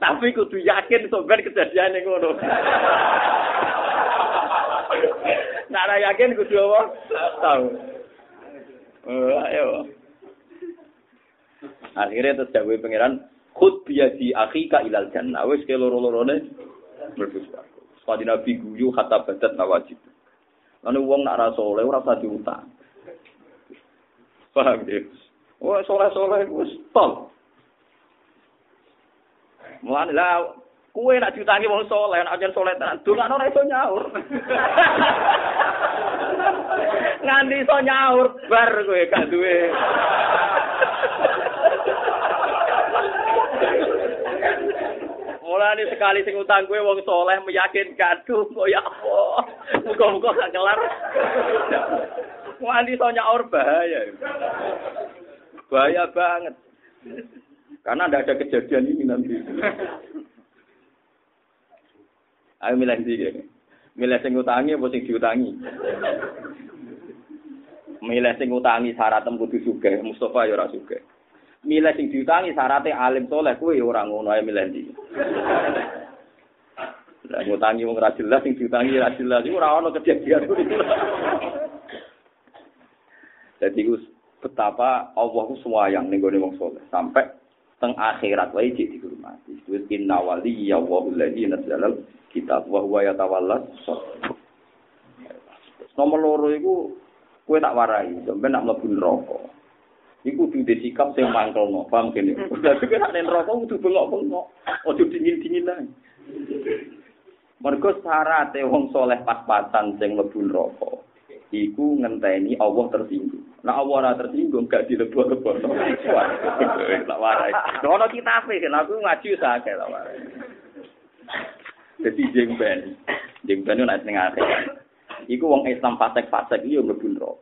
Tapi kudu yakin sampean kejadian ngono. Nak ora yakin kudu apa? Tahu. Oh, ayo. Akhirnya terus jawab pangeran, khud biadi akhika ilal jannah. Wis ke loro-lorone mlebu swarga. Sepadi Nabi guyu kata badat nawajib. Lalu wong nak rasa oleh ora usah diutang. Paham ya? Wah, soleh-soleh wis tol. Mulane lah kue nak diutangi wong soleh, nak ajar soleh tenan, dongakno ora iso nyaur. Nganti iso nyaur bar kowe gak duwe. Mulane sekali sing utang kowe wong soleh meyakinkan, duh kok ya Allah. Muga-muga gak kelar. Nganti iso nyaur bahaya. Bahaya banget. Karena tidak ada kejadian ini nanti. Ayo milih sih, milih sing utangi apa sing diutangi? Milih sing utangi syaratnya kudu suge, Mustafa ya ora suge. Milih sing diutangi syaratnya alim soleh, kue ya ora ngono ayo milih sih. Lah ngutangi wong ra jelas sing diutangi ra jelas iku ora ono kejadian kuwi. Jadi betapa Allah ku yang ning wong soleh sampai teng akhirat wae dihormati. Wis inna wali ya wa alladzi nazzalal kitab wa huwa yatawalla Nomor loro iku kowe tak warai, sampeyan nak mlebu neraka. Iku kudu sikap sing mangkelno, paham kene. Dadi nek nek neraka kudu bengok-bengok, aja dingin-dingin ae. Mergo syaraté wong soleh pas-pasan sing mlebu neraka. Iku ngenteni Allah tersinggung. Nah Allah ora tersinggung gak dilebok-lebok. Tak warai. Ono kitabe aku ngaji sakit tak warai. Jadi jengben. Jengben itu naik tengah Iku wong Islam fasek-fasek itu mlebu neraka.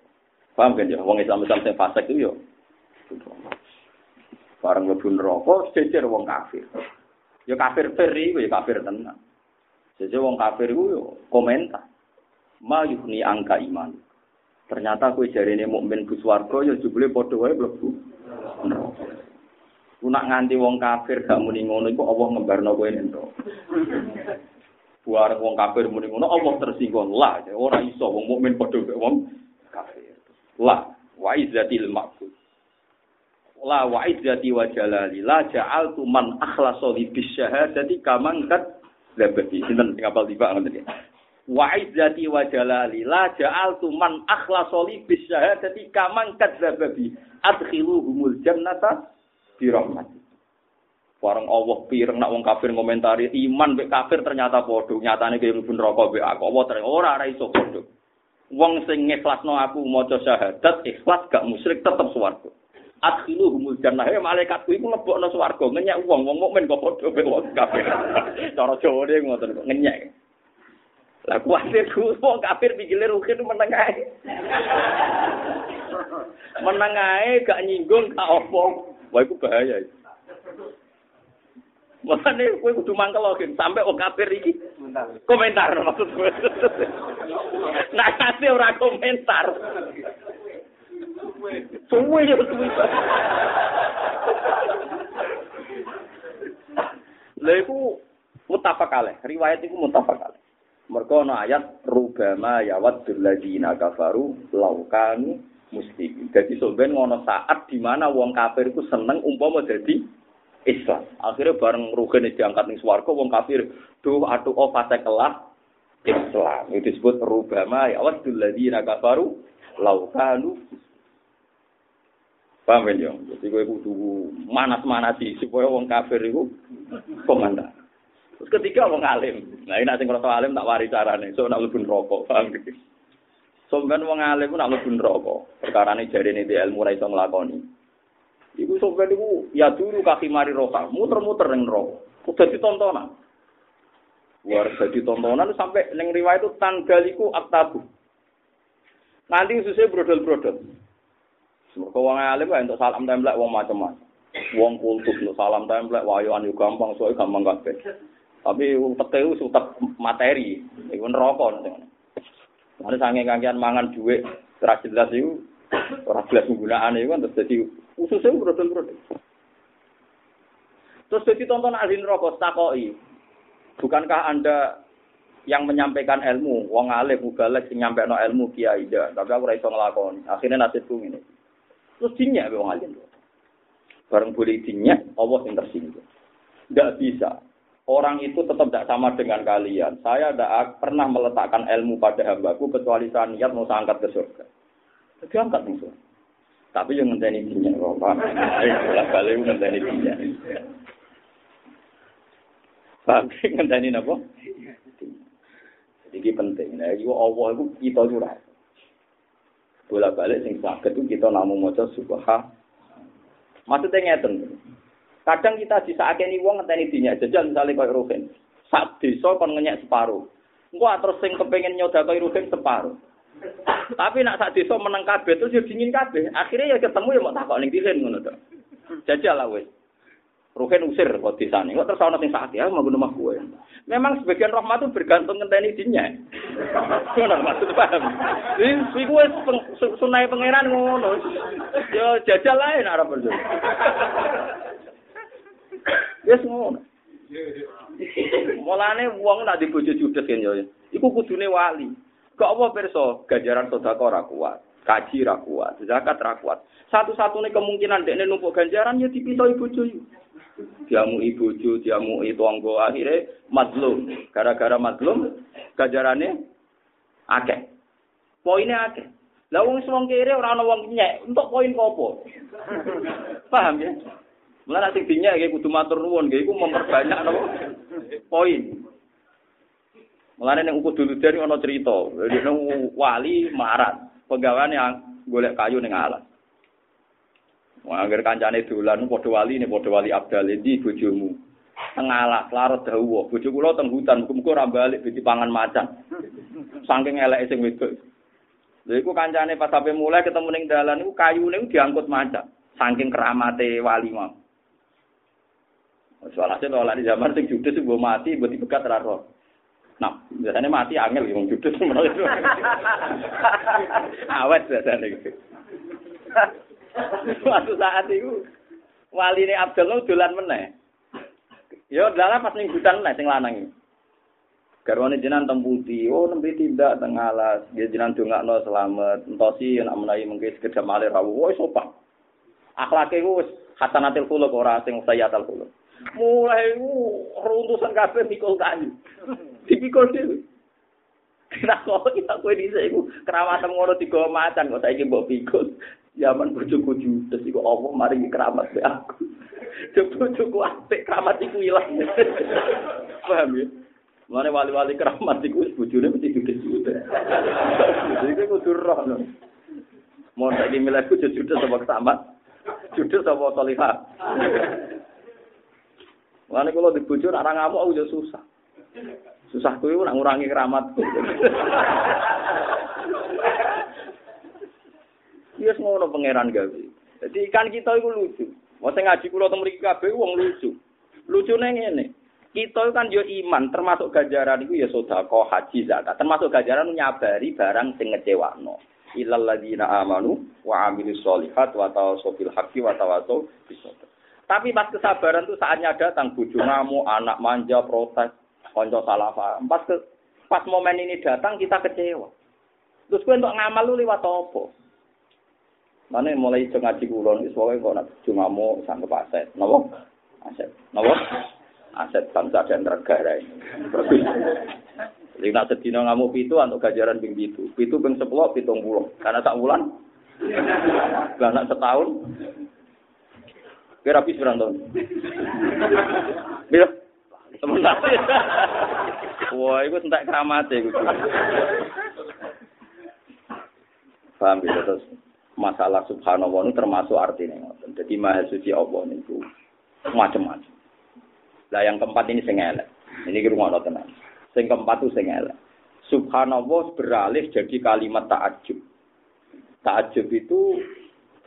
Paham kan ya? Wong Islam Islam sing fasek itu yo. Bareng mlebu neraka jejer wong kafir. Ya kafir feri, ya kafir tenan. Jejer wong kafir yo komentar. Ma yukni angka iman. Ternyata kue jari mukmin bus warga ya jubli podo wae mlebu. Ku nak nganti wong kafir gak muni ngono iku Allah ngembarno kowe nento. Buar wong kafir muni ngono Allah tersinggung lah ora iso wong mukmin padha wong kafir. La wa izzatil maqbul. La wa izzati wa jalali la ja'altu man akhlasa li bisyahadati kaman kat labati. Sinten sing apal tiba ngoten Wa izzati wa jalali la ja'altu man akhlasa li bisyahadati kaman labati. Adkhiluhumul jannata bi rahmati. Warang Allah pireng nak wong kafir ngomentari iman be kafir ternyata padha. Nyatane kaya mlebu neraka be aku. Tereng ora ora iso padha. Wong sing ngikhlasno aku maca syahadat ikhlas gak musyrik tetep swarga. Adkhilu humul jannah. Eh malaikatku iku mlebokno swarga. Ngenyek wong wong mukmin kok padha be wong kafir. Cara Jawa ne ngoten kok ngenyek. Lah kuwatir ku wong kafir pikire rukin meneng ae. meneng ae gak nyinggung gak opo. Wah iku bahaya iki. Makanya gue kudu mangkel lagi, sampai wong kafir iki komentar maksud gue. nah kasih ora komentar. Suwe ya suwe. Lha iku mutafak kalih, riwayat iku mutafak kalih. Mergo ana ayat rubama yawaddul ladina kafaru laukanu. Jadi sampeyan ngono saat di mana wong kafir iku seneng umpama dadi Islam. Akhirnya bareng rugen diangkat ning swarga wong kafir duh atuh oh fase kelah Islam. Itu disebut rubama ya wadul ladzina kafaru laukanu Paham ya? Jadi gue kudu manas-manasi supaya wong kafir itu komandan. Terus ketiga wong alim. Nah ini nanti kalau alim tak wari carane. So nak lebih rokok. Paham gitu. Kan wong alim nak lebih rokok. Perkara ini jadi ini di ilmu raiso ngelakoni. Iku sampean iku ya dulu kaki mari roka, muter-muter ning neraka. Udah ditontonan. Luar jadi tontonan sampai ning riwayat itu tanggaliku aktabu. Nanti susah brodol-brodol. Semoga wong alim untuk salam templek wong macam-macam. Wong kultus lo salam templek wayoan yo gampang soalnya gampang kabeh. Tapi utek itu utek materi, iku neraka Mana sange kangian mangan duit, ora jelas iku ora jelas itu kan terus jadi Khususnya brodol-brodol. Terus jadi tonton ahli neraka takoi. Bukankah Anda yang menyampaikan ilmu, wong alim mubalek sing nyampekno ilmu kiai ida, tapi aku ora iso nglakoni. Akhirnya nasibku ngene. Terus dinyak wong alim. Bareng boleh dinyak, Allah yang tersinggung. Tidak bisa. Orang itu tetap tidak sama dengan kalian. Saya tidak pernah meletakkan ilmu pada hambaku kecuali saya niat mau angkat ke surga. Jadi angkat nih. Tapi yang ngenteni dinyak kok, paham? Bolak balik ngenteni dinyak. Paham? Ngenteni apa? Jadi penting. Nah, itu Allah itu kita curah. Bolak balik sing sakit itu kita namun maca subha. Maksudnya ngeten. Kadang kita disakeni wong ngenteni dinyak jajal misalnya koyo Ruhin. Sak desa kon ngenyek separuh. Engko terus sing kepengin nyodakoi Ruhin separuh. Tapi nak sak desa meneng kabeh terus yo dingin kabeh. Akhirnya ya ketemu ya mau takok ning dihen ngono to. Jajal lah wis. Ruhen usir kok desane. Kok terus ana sing sakit ya mau rumah gue. Memang sebagian rahmat itu bergantung ngenteni dinya. Ngono maksud paham. Iki kuwi sunai pangeran ngono. Yo jajal lain arep Yes ngono. Mulane wong nak dibojo judes kan yo. Iku kudune wali. Kok apa perso ganjaran sedekah ora kuat, kaji ora kuat, zakat ora kuat. Satu-satunya kemungkinan dekne numpuk ganjaran ya ibu cuy. Diamu ibu cuy, diamu itu anggo akhirnya mazlum. Gara-gara mazlum ganjarannya akeh. Poinnya akeh. Lah wong wong kere ora ana wong nyek, untuk poin apa? Paham ya? Mulane sing dinyek kudu matur nuwun, iku memperbanyak napa? Poin. Mulane ning uku dulu dari ana cerita, ning wali marat, yang golek kayu ning alas. Wah, agar kancane dolan padha wali ne padha wali Abdal di bojomu. Teng alas larut dawa, bojo kula teng hutan, muga-muga ora balik dadi pangan macan. Saking eleke sing wedok. Lha iku kancane pas sampe mulai ketemu ning dalan iku kayune diangkut macan. Saking keramate wali mau. Soalnya kalau di zaman sing judes sing mati, buat dibekat raro. Nah, biasanya mati angel yang judul menurut itu. Awet biasanya gitu. Suatu saat itu wali ini Abdul dolan meneh. Yo dalam pas ning hutan meneh sing lanang. Garwane jenengan teng pundi? Oh nembe tindak teng alas. Dia jenengan dongakno selamat. Entosi nek menawi mengke sekedap malih rawuh. Woi sopan. Akhlake ku wis hasanatil khuluq ora sing sayyatul khuluq. Mulai ku runtusan kabeh mikul kayu. Dipikul dhewe. Kita kok kita kowe dhisik iku keramatan ngono tiga macan kok saiki mbok pikul. Zaman bojoku judes iku apa mari keramat be aku. Bojoku apik keramat iku ilang. Paham ya? Mulane wali-wali keramat iku bojone mesti judes-judes. Iki kudu roh. Mau saiki milihku judes sama keramat. Judes sama solihah. Mulane kalau di bojo ora ngamuk aku yo susah. Susah kuwi nak ngurangi keramat. Iya ngono pangeran gawe. Jadi ikan kita itu lucu. Mau ngaji kula teng mriki kabeh wong lucu. Lucune ngene. Kita kan yo iman, termasuk ganjaran itu ya sodako, haji, zakat. Termasuk ganjaran nyabari barang sing ngecewakno. Ilal ladina amanu wa amilus solihat wa tawasau bil haqqi wa tawasau bisabr. Tapi pas kesabaran itu saatnya datang bojo ngamu, anak manja, protes, konco salah paham. Pas ke, pas momen ini datang kita kecewa. Terus gue untuk ngamal lu lewat apa? Mana mulai ngaji kulon, soalnya kok nak bojo ngamu sanggup aset. Napa? Aset. Napa? aset bangsa dan negara ini. Nak sedina ngamu pitu untuk gajaran ping pitu. Pitu ping sepuluh, pitung puluh. Karena tak bulan. Karena setahun. Kira habis berapa tahun? Bila? Sementara. Wah, itu entek keramat ya. Paham gitu terus masalah subhanallah itu termasuk artinya. Jadi maha suci Allah itu macam-macam. Lah yang keempat ini sing. Ini rumah tenang. Sing keempat itu sing. Subhanallah beralih jadi kalimat ta'ajub. Ta'ajub itu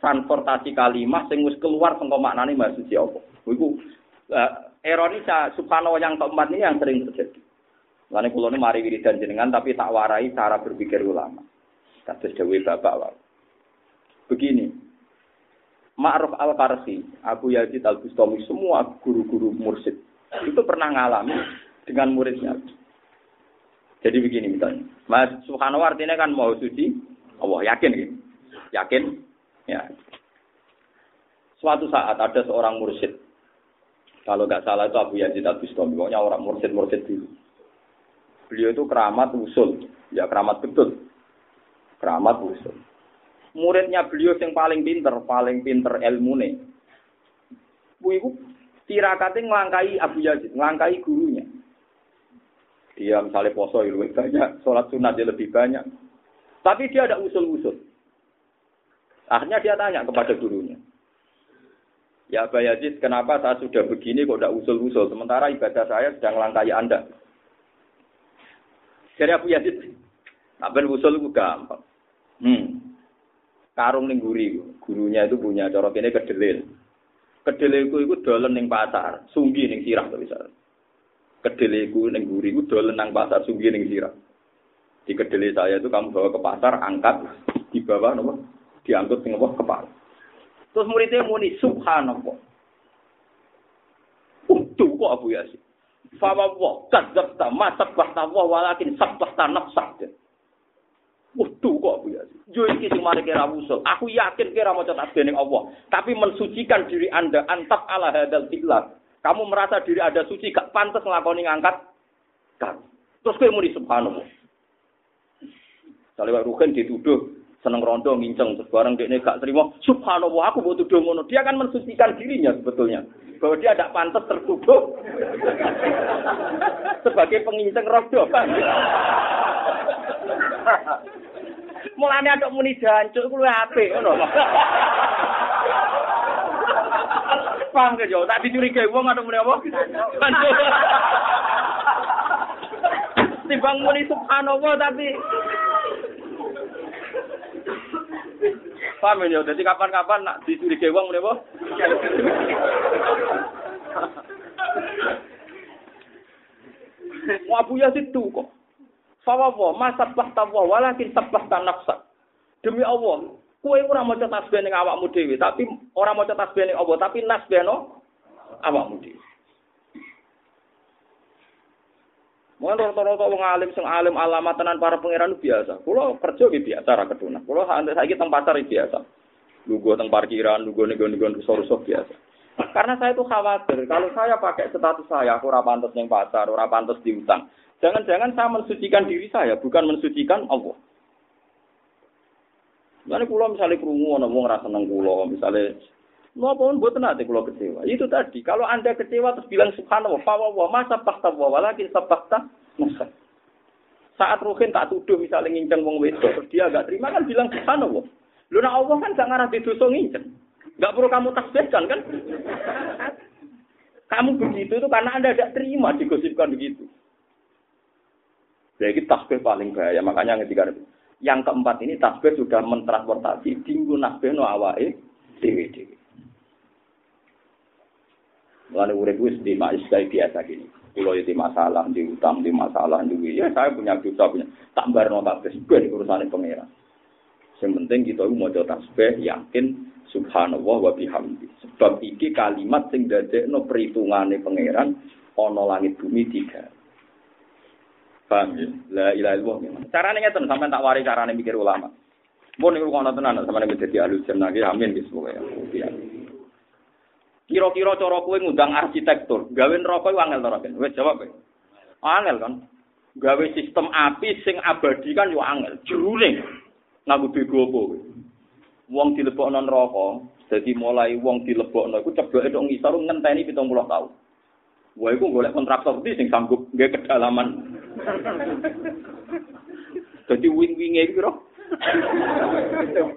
transportasi kalimat sing wis keluar saka maknane maksud apa. Iku subhanallah yang keempat ini yang sering terjadi. Lalu kulo ini mari wiridan jenengan tapi tak warai cara berpikir ulama. Kados dewi bapak wae. Begini, Ma'ruf al-Karsi, Abu Yazid al-Bustami, semua guru-guru mursid itu pernah ngalami dengan muridnya. Jadi begini misalnya, Mas Subhanahu artinya kan mau suci, Allah yakin. Yakin? Ya. Suatu saat ada seorang mursid. Kalau nggak salah itu Abu Yazid Al Bustami, pokoknya orang mursid-mursid dulu. Beliau itu keramat usul, ya keramat betul. Keramat usul. Muridnya beliau yang paling pinter, paling pinter ilmu nih. Bu ibu tirakate ngelangkai Abu Yazid, ngelangkai gurunya. Dia misalnya poso lebih banyak, sholat sunat dia lebih banyak. Tapi dia ada usul-usul. Akhirnya dia tanya kepada gurunya. Ya Abu Yazid, kenapa saya sudah begini kok tidak usul-usul? Sementara ibadah saya sedang melangkai Anda. Jadi Abu Yazid, apa usul itu gampang. Hmm. Karung ning guri, gurunya itu punya corok ini kedelil. Kedeleku iku dolen ning pasar, sunggi ning sirah to bisa. Kedeleku ning guri iku dolen nang pasar, sunggi ning sirah. Di kedele saya itu kamu bawa ke pasar, angkat, di bawah nopo, diangkut ning apa kepala. Terus muridnya muni subhanallah. Utuh kok Abu Yasin. Fawa wa kadzabta ma sabbahta wa walakin sabbahta nafsak. Waduh kok Abu Yazid. Yo iki sing mari kira usul. Aku yakin kira maca tasbih ning Allah, tapi mensucikan diri Anda antap ala hadal fi'lah. Kamu merasa diri Anda suci gak pantas nglakoni ngangkat kan. Terus kowe muni subhanallah. Sale wae rugen dituduh seneng rondo nginceng. Terus bareng dekne gak terima. Subhanallah aku mau tuduh ngono. Dia kan mensucikan dirinya sebetulnya. Bahwa dia tidak pantas tertuduh. Sebagai penginceng rondo. Mulane ada muni jancuk kuwi apik ngono. Paham ke tak dicurigai wong ada muni apa? Jancuk. Timbang muni subhanallah tapi Paham ya, jadi kapan-kapan nak dicurigai wong muni apa? Wabu ya situ kok. Fawawa, masa tawa, walakin sabah nafsa. Demi Allah, kue ora maca tasbih ning awakmu dhewe, tapi ora maca tasbih ning Allah, tapi nasbih no awakmu dhewe. Mungkin rata-rata wong alim sing alim alamat tenan para pangeran biasa. Kulo kerja gitu biasa ra ketuna. Kulo saiki teng pasar biasa. Lugu teng parkiran, lugu nego-nego rusuh-rusuh biasa. Karena saya itu khawatir, kalau saya pakai status saya, aku ora pantas ning pasar, ora pantas diutang. Jangan-jangan saya mensucikan diri saya, bukan mensucikan Allah. Misalnya kulo misalnya kerungu, ana wong rasa seneng kulo, misalnya Maupun buat nanti kalau kecewa. Itu tadi. Kalau anda kecewa terus bilang subhanallah, wa masa fakta wa walakin sabakta masa. Saat ruhin tak tuduh misalnya nginceng wong wedok, terus dia agak terima kan bilang subhanallah. Lu nak Allah kan gak ngarah dosa nginceng. Gak perlu kamu tasbihkan kan? Kamu begitu itu karena anda tidak terima digosipkan begitu. Jadi tasbih paling bahaya. Makanya ketika yang keempat ini tasbih sudah mentransportasi tinggu nasbih no awai dewi dewi. Mulane urip wis di kayak biasa gini. Kulo itu masalah, di utang, di masalah, di ya saya punya dosa punya. Tak barno tasbih ben urusan pangeran. Yang penting kita mau tasbih yakin subhanallah wa bihamdi. Sebab iki kalimat sing dadekno perhitungane pangeran ana langit bumi tiga. Paham ya? La ilaha illallah. Carane ngeten sampean tak wari carane mikir ulama. Mun niku kono tenan sampeyan dadi alus jenenge amin wis pokoke. Kira-kira cara kowe ngundang arsitektur, gawe neraka iku angel to, Wis jawab kowe. Angel kan. Gawe sistem api sing abadi kan yo angel. Jurune ngaku bego apa kowe. Wong dilebokno neraka, dadi mulai wong dilebokno iku cebloke tok ngisor ngenteni 70 tahun. Wah, iku golek kontraktor iki sing sanggup nggih kedalaman. Dadi wing-winge iki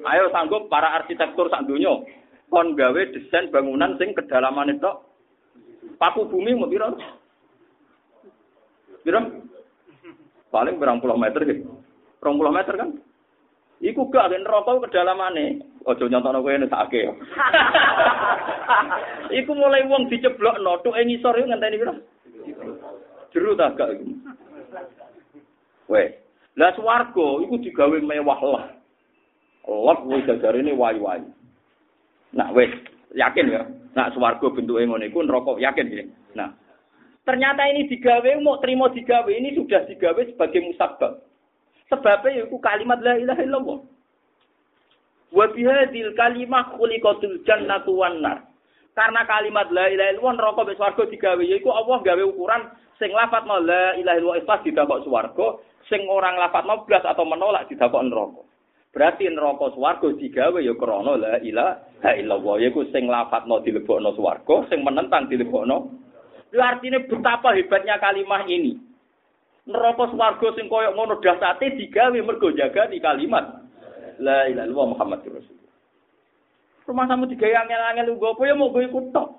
Ayo sanggup para arsitektur sak donya kon gawe desain bangunan sing kedalaman itu paku bumi mau piro? Piro? Paling berang puluh meter gitu. Berang puluh meter kan? Iku gak kan rokok kedalamane. Ojo nyontono kowe nek sakake. Iku mulai wong diceblokno tuke ngisor yo ngenteni piro? Jeru ta gak iku. Weh, lah swarga iku digawe mewah lah. Allah kuwi ini wayu-wayu. Nah, wes yakin ya. Nah, swarga bentuke ngono iku neraka yakin ya. Nah, ternyata ini digawe mau terima digawe ini sudah digawe sebagai musabab. Sebabnya yaitu kalimat la ilaha illallah. Wa bihadil kalimah khuliqatul jannatu wan nar. Karena kalimat la ilaha illallah neraka mek swarga digawe yaiku Allah gawe ukuran sing lafadzno la ilaha illallah ikhlas didakok swarga, sing orang lafadzno blas atau menolak didakok neraka. Berarti neraka swarga digawe ya krana la ilaha illallah yaiku sing lafadzno dilebokno swarga, sing menentang dilebokno. Itu artinya betapa hebatnya kalimat ini. Neraka swarga sing koyok ngono dasate digawe mergo jaga di kalimat la ilaha illallah Muhammadur Rasulullah. Rumah kamu digawe angel-angel nggo apa ya mau gue ikut tok.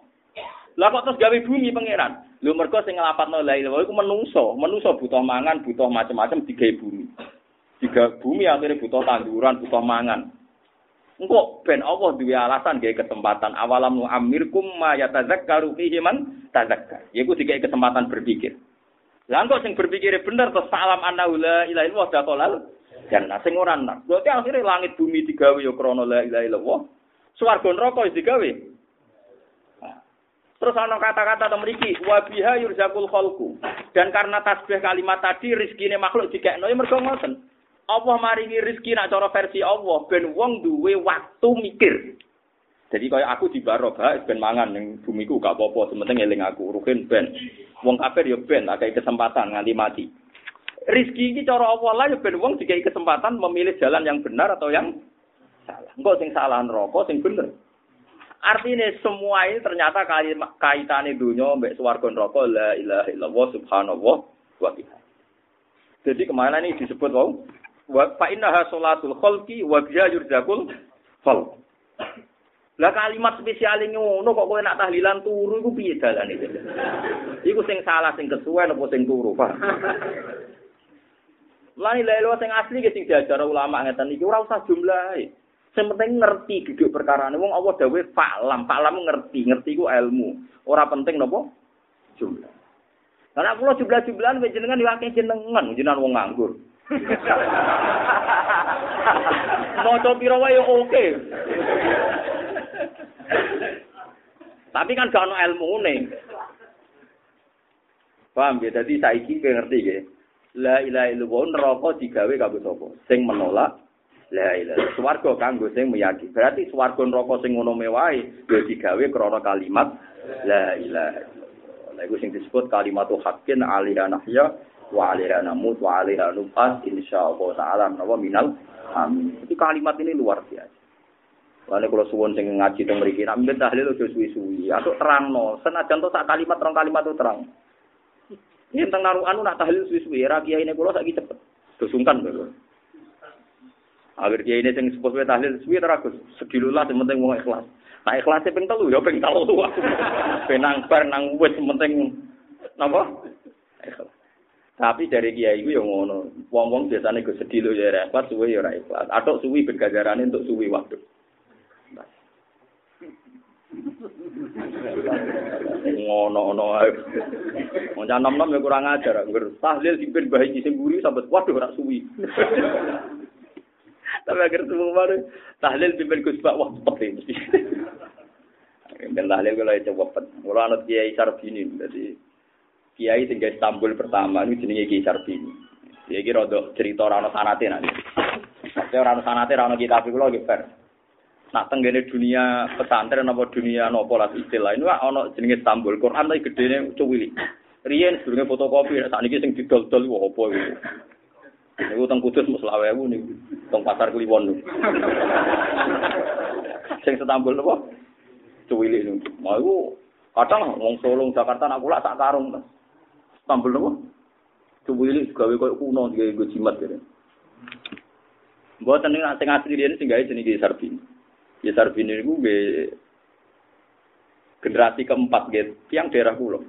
Lah kok terus gawe bumi pangeran. Lho mergo sing nglapatno la ilaha illallah iku menungso, menungso butuh mangan, butuh macam-macam digawe bumi. Jika bumi akhirnya butuh tanduran, butuh mangan. Engkau ben Allah duwe alasan gawe kesempatan awalam nu amirkum ma yatazakkaru fihi man tazakkar. Yaiku dikai kesempatan berpikir. Lah engkau sing berpikir bener terus salam anna la ilaha illallah dakolal jannah sing ora nak. Berarti akhirnya langit bumi digawe ya krana la ilaha illallah. Swarga neraka wis digawe. Terus ana kata-kata to mriki wa biha yurzaqul khalqu. Dan karena tasbih kalimat tadi rezekine makhluk dikekno ya mergo ngoten. Allah maringi rezeki nak cara versi Allah ben wong duwe waktu mikir. Jadi kaya aku di barokah ben mangan ning bumiku gak apa-apa, sementing eling aku ruhin ben. Wong kafir ya ben akeh kesempatan nganti mati. Rizki ini cara Allah lah ya ben wong dikai kesempatan memilih jalan yang benar atau yang salah. Engkau sing salah neraka sing bener. Artinya semua ini ternyata kaitannya dunia mbek swarga neraka la ilaha illallah subhanallah wa Jadi ke mana ini disebut wow? Wa fa innaha salatul khalqi wa biha yurzaqul khalq. Lah kalimat spesial ngono kok kowe nak tahlilan turu iku piye dalane? Iku sing salah sing kesuwen apa sing turu, Pak? Lah lelo sing asli ki sing diajar ulama ngeten iki ora usah jumlah. Sing penting ngerti duduk perkara wong Allah dawuh falam, falam ngerti, ngerti ku ilmu. Ora penting napa? Jumlah. Karena kalau jumlah-jumlahan jenengan akeh jenengan, jenengan wong nganggur. Maca pira wae oke. Tapi kan gak ono ilmune. Paham ya? Jadi saiki kowe ngerti ya. La ilaha illallah neraka digawe kanggo sapa? Sing menolak la ilaha. Swarga kanggo sing meyakini. Berarti swarga neraka sing ngono mewae ya digawe krana kalimat la ilaha. Lha iku sing disebut kalimat haqqin alaiha nahya wa alaiha namut wa alaiha nufas insyaallah taala menawa minal amin. Itu kalimat ini luar biasa. Lalu kalau suwon sing ngaji teng mriki, nek mbek tahlil aja suwi-suwi. Atau terangno, senajan to sak kalimat rong kalimat itu terang. Ini tentang naruh anu nak tahlil suwi-suwi, ra kiai ini kula saiki cepet. Dosungkan lho. Akhir kiai ini sing sepuh tahlil suwi teragus. Sedilulah sing penting wong ikhlas. Nah ikhlasnya ping telu ya ping telu. Penang bar nang wis penting napa? Ikhlas. Tapi dari kiai itu yang ngono. Wong-wong biasanya gue sedih lo ya ikhlas, suwi ya ikhlas. Atau suwi bergajaran untuk suwi waktu. ngono-ngono ae. Wong nom-nom ya kurang ajar, ngger tahlil dipen bae iki sing mburi sampe waduh ora suwi. Tapi akhir semua baru tahlil dipen Gus Pak wah cepet mesti. Ben tahlil kula ya cepet. Kula anut Kiai Sarbini dadi Kiai sing Istanbul pertama ini jenenge Kiai Sarbini. Iki kira cerita ora ono sanate nanti. Nek ora ono sanate ora ono kitab kula nggih nak tenggene dunia pesantren apa dunia nopo lah istilah. Ini ono jenenge Istanbul Quran tapi gedene cuwili. Riyen sedurunge fotokopi sak niki sing didol-dol wah apa iki niku teng Kudus mus lawewu niku teng pasar Kliwon niku. Sing Istanbul napa cuwili niku. Mau iku kadang wong Solo Jakarta nak kula sak karung Istanbul napa cuwili gawe koyo kuno digawe jimat kene Mboten nek sing asli dene sing gawe jenenge Sarbini Ya Sarbini itu generasi keempat gitu, yang daerah pulau.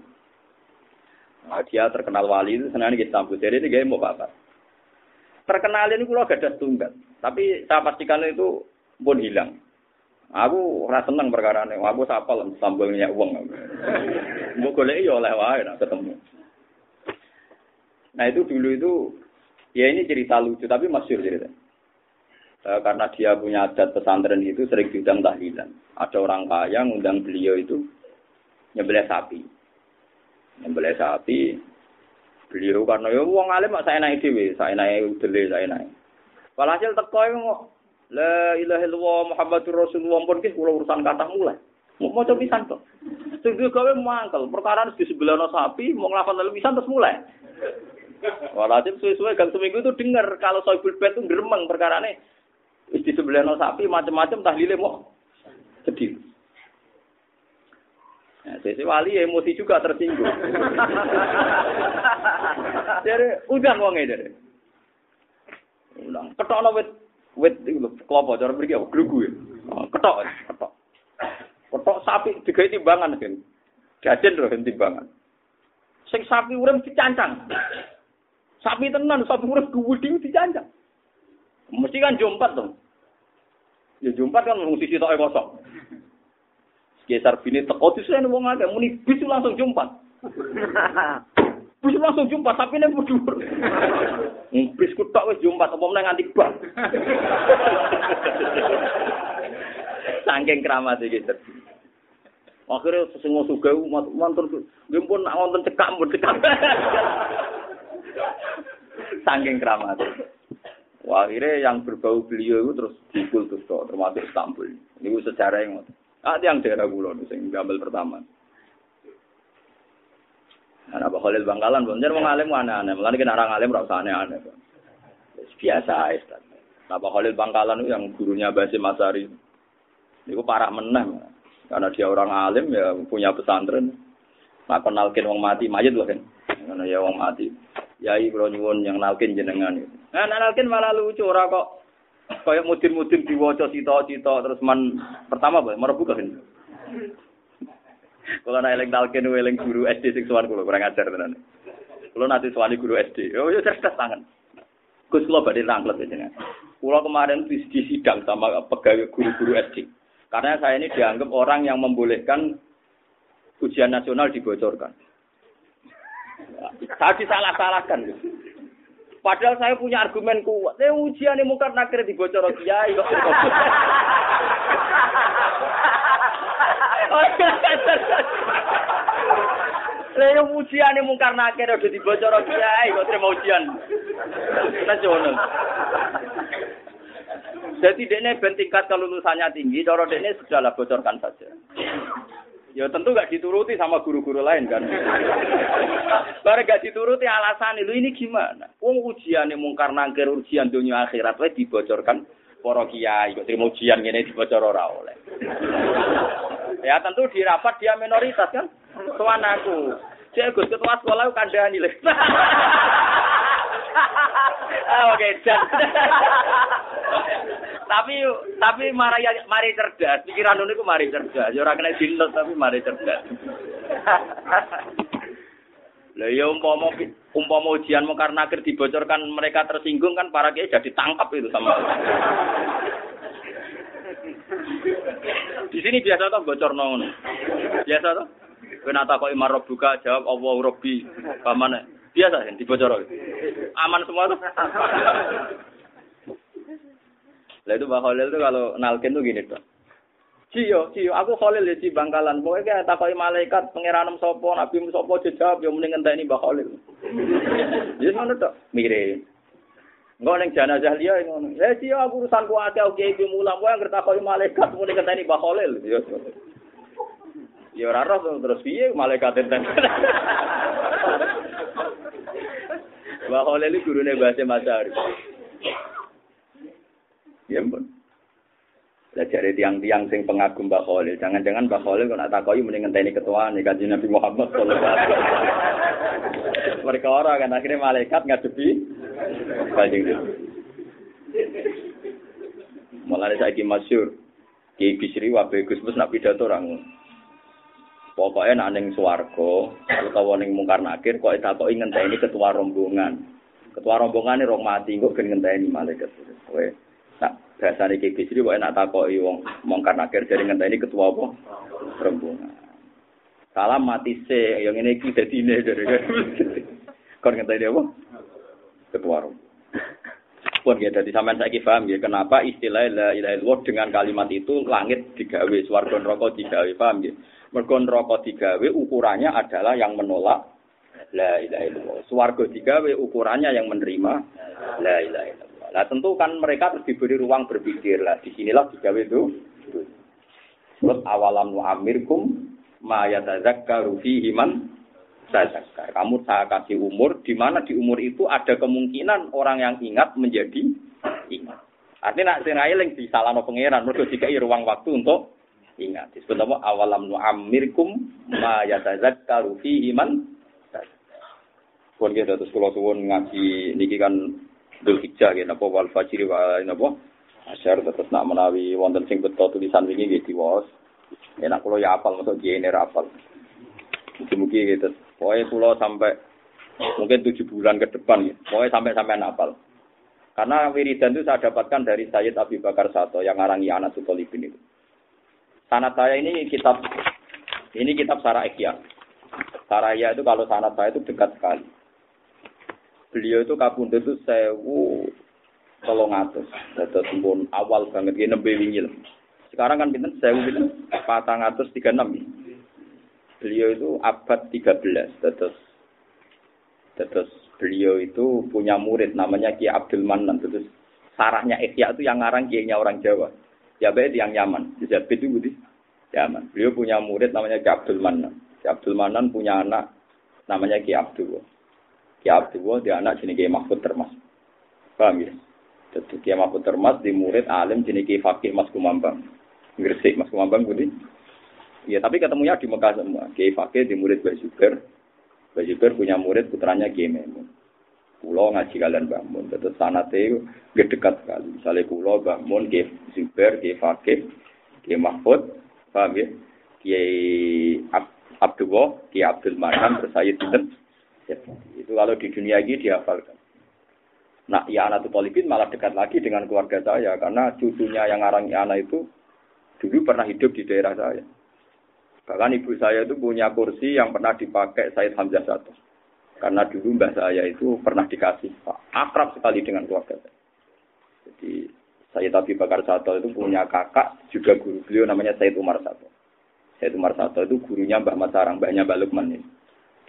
Nah, dia terkenal wali itu senang kita sambut. Jadi ini gaya mau apa? Terkenal ini pulau gak ada tunggal. Tapi saya pastikan itu pun hilang. Aku rasa seneng perkara ini. Aku sapal sambelnya uang. Mau golek ya oleh wae nak ketemu. Nah itu dulu itu ya ini cerita lucu tapi masyur cerita. Eh, karena dia punya adat pesantren itu sering diundang tahlilan. Ada orang kaya ngundang beliau itu nyembelih sapi. Nyembelih sapi. Beliau karena ya wong alim saya naik dhewe, saya naik udele, saya naik. Walhasil teko kok La ilaha illallah Muhammadur Rasulullah pun ki kula urusan kata mulai. Mau maca pisan kok. Sing gawe mangkel, perkara di sebelah sapi, mau lalu pisan terus mulai. Walhasil suwe-suwe gang seminggu itu dengar kalau soibul bed itu geremeng perkara ini di sebelah no sapi macam-macam tahlile mau sedih. Nah, sesi wali emosi juga tersinggung. Jadi udah wonge dari. Ulang. Ketok no wit wit itu kelompok cara apa grugu ya. Oh, ketok, ketok. Ketok sapi digawe timbangan kan. Jajan lho timbangan. Sing sapi urip dicancang. Sapi tenan, sapi urip gede dicancang. Mesti kan jompat dong. Ya jompat kan mung sisi tok kosong. Geser bini teko disen wong akeh muni bis langsung jompat. bis langsung jumpat tapi ini berdua. bis ku tok wis jumpat apa meneh nganti bang. Saking keramat iki Akhirnya sesungguh suga mantur nggih pun nak wonten cekak pun cekak. Saking keramat. Akhirnya yang berbau beliau itu terus dikultus tuh, termasuk Istanbul. Ini sejarah yang ada yang daerah Kulon, yang gambar pertama. Nah, Pak Khalil Bangkalan, bener mau ngalim aneh-aneh. Mulai kena orang aneh-aneh. Biasa aja. Nah, Pak Khalil Bangkalan itu yang gurunya Basim Masari. Itu parah menang. Karena dia orang alim ya punya pesantren. Nah, kenalkin wong mati, mayat loh kan. Karena ya wong mati. Yai kula nyuwun yang nalkin jenengan. Nah, nalkin malah lucu ora kok kayak mudin-mudin diwaca cita-cita terus man pertama apa merebu kan. Kalau nak eling nalkin eling guru SD sing sowan kula kurang ajar tenan. Kula nanti sowan guru SD. Oh ya cerdas tangan. Gus kula badhe rangklet jenengan. Kula kemarin di sidang sama pegawai guru-guru SD. Karena saya ini dianggap orang yang membolehkan ujian nasional dibocorkan. Saya disalah-salahkan. Padahal saya punya argumen kuat. Eh ujian ini mungkin nakir bocor kiai kok. Lah yo ujiane mungkar nakir udah dibocor kiai kok terima ujian. Nasional. Jadi dene ben tingkat kelulusannya tinggi, cara dene sudahlah bocorkan saja. Ya tentu gak dituruti sama guru-guru lain kan. Barang gak dituruti alasan itu ini gimana? Wong ujian yang mungkar nangkir ujian dunia akhirat wae dibocorkan para kiai kok terima ujian ngene dibocor ora oleh. Ya tentu di rapat dia minoritas kan. Tuan aku. Cek Gus ketua sekolah kandhani lho. Ah, oke, tapi tapi mari mari cerdas, pikiran niku mari cerdas. Ya kena tapi mari cerdas. Lah ya umpama umpama ujian mau karena akhir dibocorkan mereka tersinggung kan para kiai jadi tangkap itu sama. Di sini biasa tuh bocor nong. Biasa tuh. Kenapa kok imar buka jawab Allah Robbi. Pamane? Biasa ya dibocor. Aman semua tuh. Lah itu Mbak Khalil tuh kalau nalkin tuh gini tuh. Ciyo, ciyo, aku Khalil ya ci bangkalan. Pokoknya kayak takoi malaikat pengiranem sopo, nabi sopo jawab, ya mending ini Mbak Khalil. Jadi mana tuh? Mirip. Enggak neng jenazah liya ngono. Ya ciyo aku urusan ku akeh oke iki mulang kowe anggere takoi malaikat muni ngenteni Mbak Khalil. Ya. Ya ora roh terus piye malaikat enten. Mbak Khalil iki gurune bahasa Masari. Ya ampun. Jare tiang-tiang sing pengagum Mbak Khalil, jangan-jangan Mbak Khalil kok nak takoki mending ngenteni ketua nih kanjeng Nabi Muhammad sallallahu. Mereka orang kan akhirnya malaikat ngadepi kanjeng Nabi. Malah saiki masyhur Ki Bisri wa Gus Mus nak pidato orang Pokoknya nak ning swarga utawa ning mungkar nakir kok takoki ngenteni ketua rombongan. Ketua rombongan ini rong mati kok gen ngenteni malaikat. Kowe Biasa nih kayak Bisri, enak takoi wong mongkar nakir dari ngenteni ketua apa? Rombongan. Salam mati se, yang ini kita ini dari kon ngenteni apa? Ketua rombongan. Pun ya dari sampean saya paham ya kenapa istilah la ilaha illallah dengan kalimat itu langit digawe, swarga neraka digawe, paham ya? Mergo neraka digawe ukurannya adalah yang menolak la ilaha illallah. Swarga digawe ukurannya yang menerima la ilaha illallah. Nah tentu kan mereka harus diberi ruang berpikir lah. Di sinilah digawe itu. Terus awalam amirkum ma yatazakkaru fihi man. Kamu saya kasih umur di mana di umur itu ada kemungkinan orang yang ingat menjadi ingat. Artinya nak sing eling disalahno pangeran mergo dikai ruang waktu untuk ingat. Disebut apa awalam amirkum ma yatazakkaru fihi man Pun kita terus kalau suwun ngaji niki kan Dul Hijjah ya napa wal fajri wa napa asyar terus nak menawi wonten sing beto tulisan wingi nggih diwaos. Ya nak ya apal mosok jene apal. Mugi-mugi gitu. Pokoknya kula sampai mungkin tujuh bulan ke depan gitu. Pokoknya sampai sampai apal. Karena wiridan itu saya dapatkan dari Sayyid Abi Bakar Sato yang ngarangi anak Sutolibin itu. Sanat saya ini kitab ini kitab Sarah Ekya. Saraya itu kalau sanat saya itu dekat sekali beliau itu kapundhut itu sewu tolong atus. Dados pun awal banget gini nembe wingi Sekarang kan pinten sewu pinten patang atus tiga enam. Beliau itu abad tiga belas. Dados dados beliau itu punya murid namanya Ki Abdul Manan. Terus sarahnya Ikhya itu yang ngarang kiainya orang Jawa. Ya baik yang Yaman. Jadi itu budi Yaman. Beliau punya murid namanya Ki Abdul Manan. Ki Abdul Manan punya anak namanya Ki Abdul. Ki Abdullah dia anak jenis Ki Mahfud Termas. Paham ya? Jadi Ki Mahfud Termas di murid alim jenis Ki Fakih Mas Kumambang. Gresik Mas Kumambang budi. Ya tapi ketemunya di Mekah semua. Ki Fakih di murid. Mbak Zuber punya murid putranya Ki Memun. Pulau ngaji kalian bangun. Terus sanate gak dekat sekali. Misalnya pulau bangun Ki Zuber, Ki Fakih, Ki Mahfud. Paham ya? Ki Abdullah, Ki Abdul Manan, terus saya itu kalau di dunia ini dihafalkan. Nah, ya anak Polipin malah dekat lagi dengan keluarga saya karena cucunya yang ngarang anak itu dulu pernah hidup di daerah saya. Bahkan ibu saya itu punya kursi yang pernah dipakai Said Hamzah satu. Karena dulu mbah saya itu pernah dikasih akrab sekali dengan keluarga saya. Jadi saya tapi Bakar Sato itu punya kakak juga guru beliau namanya Said Umar Sato. Said Umar Sato itu gurunya Mbah Masarang, mbahnya Mbah Lukman ini.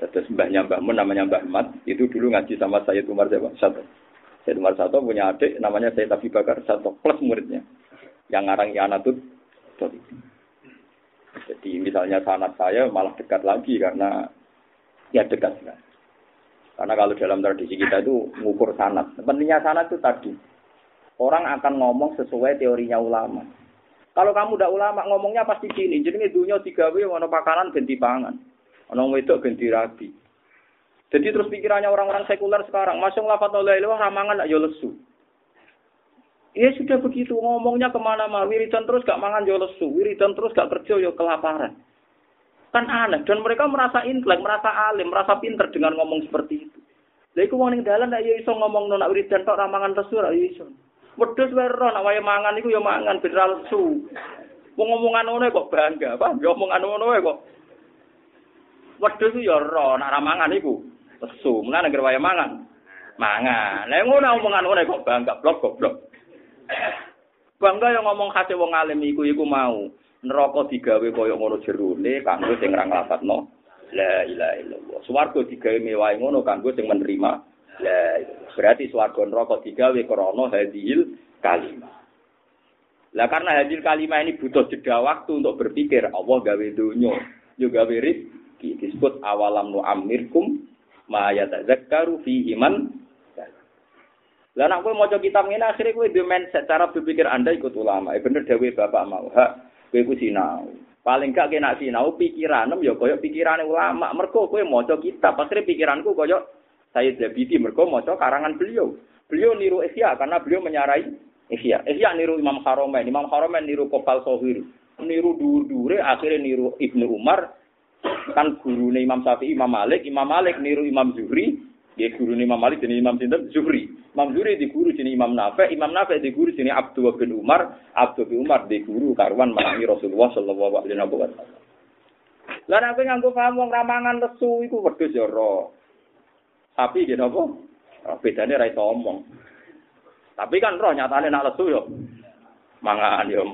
Terus mbahnya Mbah Mun namanya Mbah Mat, itu dulu ngaji sama Sayyid Umar Sato. Sayyid Umar Sato punya adik namanya Sayyid Abi Bakar Sato, plus muridnya. Yang ngarang Yanatut. Jadi misalnya sanat saya malah dekat lagi karena ya dekat sekali. Karena kalau dalam tradisi kita itu mengukur sanat. Pentingnya sanat itu tadi. Orang akan ngomong sesuai teorinya ulama. Kalau kamu udah ulama ngomongnya pasti gini. Jadi dunia tiga w mana pakanan ganti pangan. Ono wedok ganti rabi. Jadi terus pikirannya orang-orang sekuler sekarang, masuk lafat oleh ilah ramangan yo lesu. Ya sudah begitu ngomongnya ke mana-mana, wiridan terus gak mangan yo lesu, wiridan terus gak kerja yo kelaparan. Kan aneh dan mereka merasa intelek, merasa alim, merasa pinter dengan ngomong seperti itu. Lha iku wong ning dalan nek yo iso ngomong nak wiridan tok ramangan lesu ra iso. Wedhus wae ro nak wae mangan iku yo mangan ben ra lesu. Wong ngomongan ngono kok bangga, apa? Yo omongan ngono kok wedhus yo ro nak ramangan iku lesu. Mulane negara waya mangan. Mangan. Lah ngono omongan ngono kok bangga blok goblok. Bangga yang ngomong khase wong alim iku iku mau. Neraka digawe kaya ngono jerone kanggo sing ra nglafadzno la ilaha illallah. Swarga digawe mewah ngono kanggo sing menerima la berarti swarga neraka digawe krana hadil kalimat. Lah karena hadil kalimat ini butuh jeda waktu untuk berpikir Allah gawe dunya, yo gawe rezeki disebut awalam nu amirkum ma yatazakkaru fi iman lah nak kowe maca kitab ngene akhire kowe duwe mindset cara berpikir Anda ikut ulama. Eh bener dewe Bapak mau. Hak kowe ku sinau. Paling gak kena sinau pikiranem ya kaya pikirane ulama. Mergo kowe maca kitab, akhire pikiranku kaya saya Zabidi mergo maca karangan beliau. Beliau niru Ihya karena beliau menyarai Ihya. Ihya niru Imam Haromen, Imam Haromen niru Kopal Sohir. Niru dur-dure akhirnya niru Ibnu Umar, kan guru Imam Syafi'i Imam Malik, Imam Malik niru Imam Zuhri, dia guru Imam Malik jadi Imam Sinten Zuhri. Imam Zuhri di guru jadi Imam Nafe, Imam Nafe di guru jadi Abdul bin Umar, Abdul bin Umar di guru karwan menangi Rasulullah Shallallahu Alaihi Wasallam. Lah nek nganggo paham wong ramangan lesu iku wedhus ya ro. Tapi gitu apa? Bedane ra iso omong. Tapi kan roh nyatane nak lesu yo mangan yo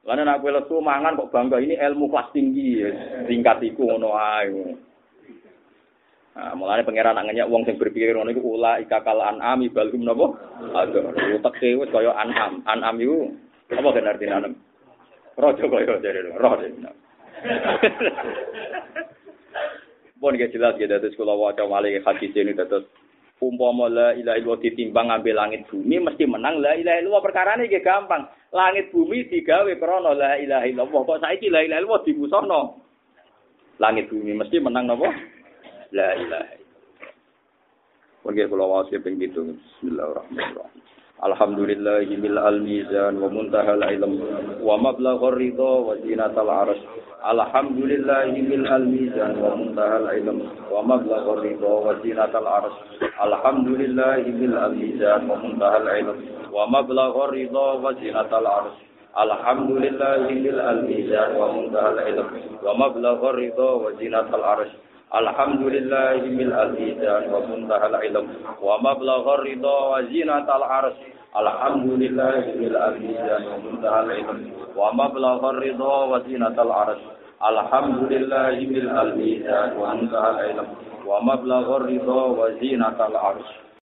karena nak kue lesu mangan kok bangga ini ilmu kelas tinggi, tingkat iku ngono ae. Nah, mulane pangeran nak wong sing berpikir ngono iku ula ikakal anami balhum napa? Aduh, teke wis kaya anam. Anam iku apa kan artine anam? Rojo kaya jare rojo. Bon ge jelas ge dados kula waca malih hadis ini dados umpama la ilaha illallah ditimbang ngambil langit bumi mesti menang la ilaha illallah perkara ini gampang langit bumi digawe krana la ilaha illallah kok saiki la ilaha illallah dimusono langit bumi mesti menang napa la ilaha Mungkin kalau wasi ping gitu. Bismillahirrahmanirrahim. Alhamdulillahi mil al mizan wa muntahal ilm wa mablaghur ridha wa zinatal arsh. Alhamdulillahi mil al mizan wa muntahal ilm wa mablaghur ridha wa zinatal arsh. Alhamdulillahi mil al mizan wa muntahal ilm wa mablaghur ridha wa zinatal arsh. Alhamdulillahi mil al mizan wa muntahal ilm wa mablaghur ridha wa zinatal arsh. الحمد لله من الميزان ومنتهى العلم ومبلغ الرضا وزينة العرش الحمد لله من الميزان ومنتهى العلم ومبلغ الرضا وزينة العرش الحمد لله من الميزان ومنتهى العلم ومبلغ الرضا وزينة العرش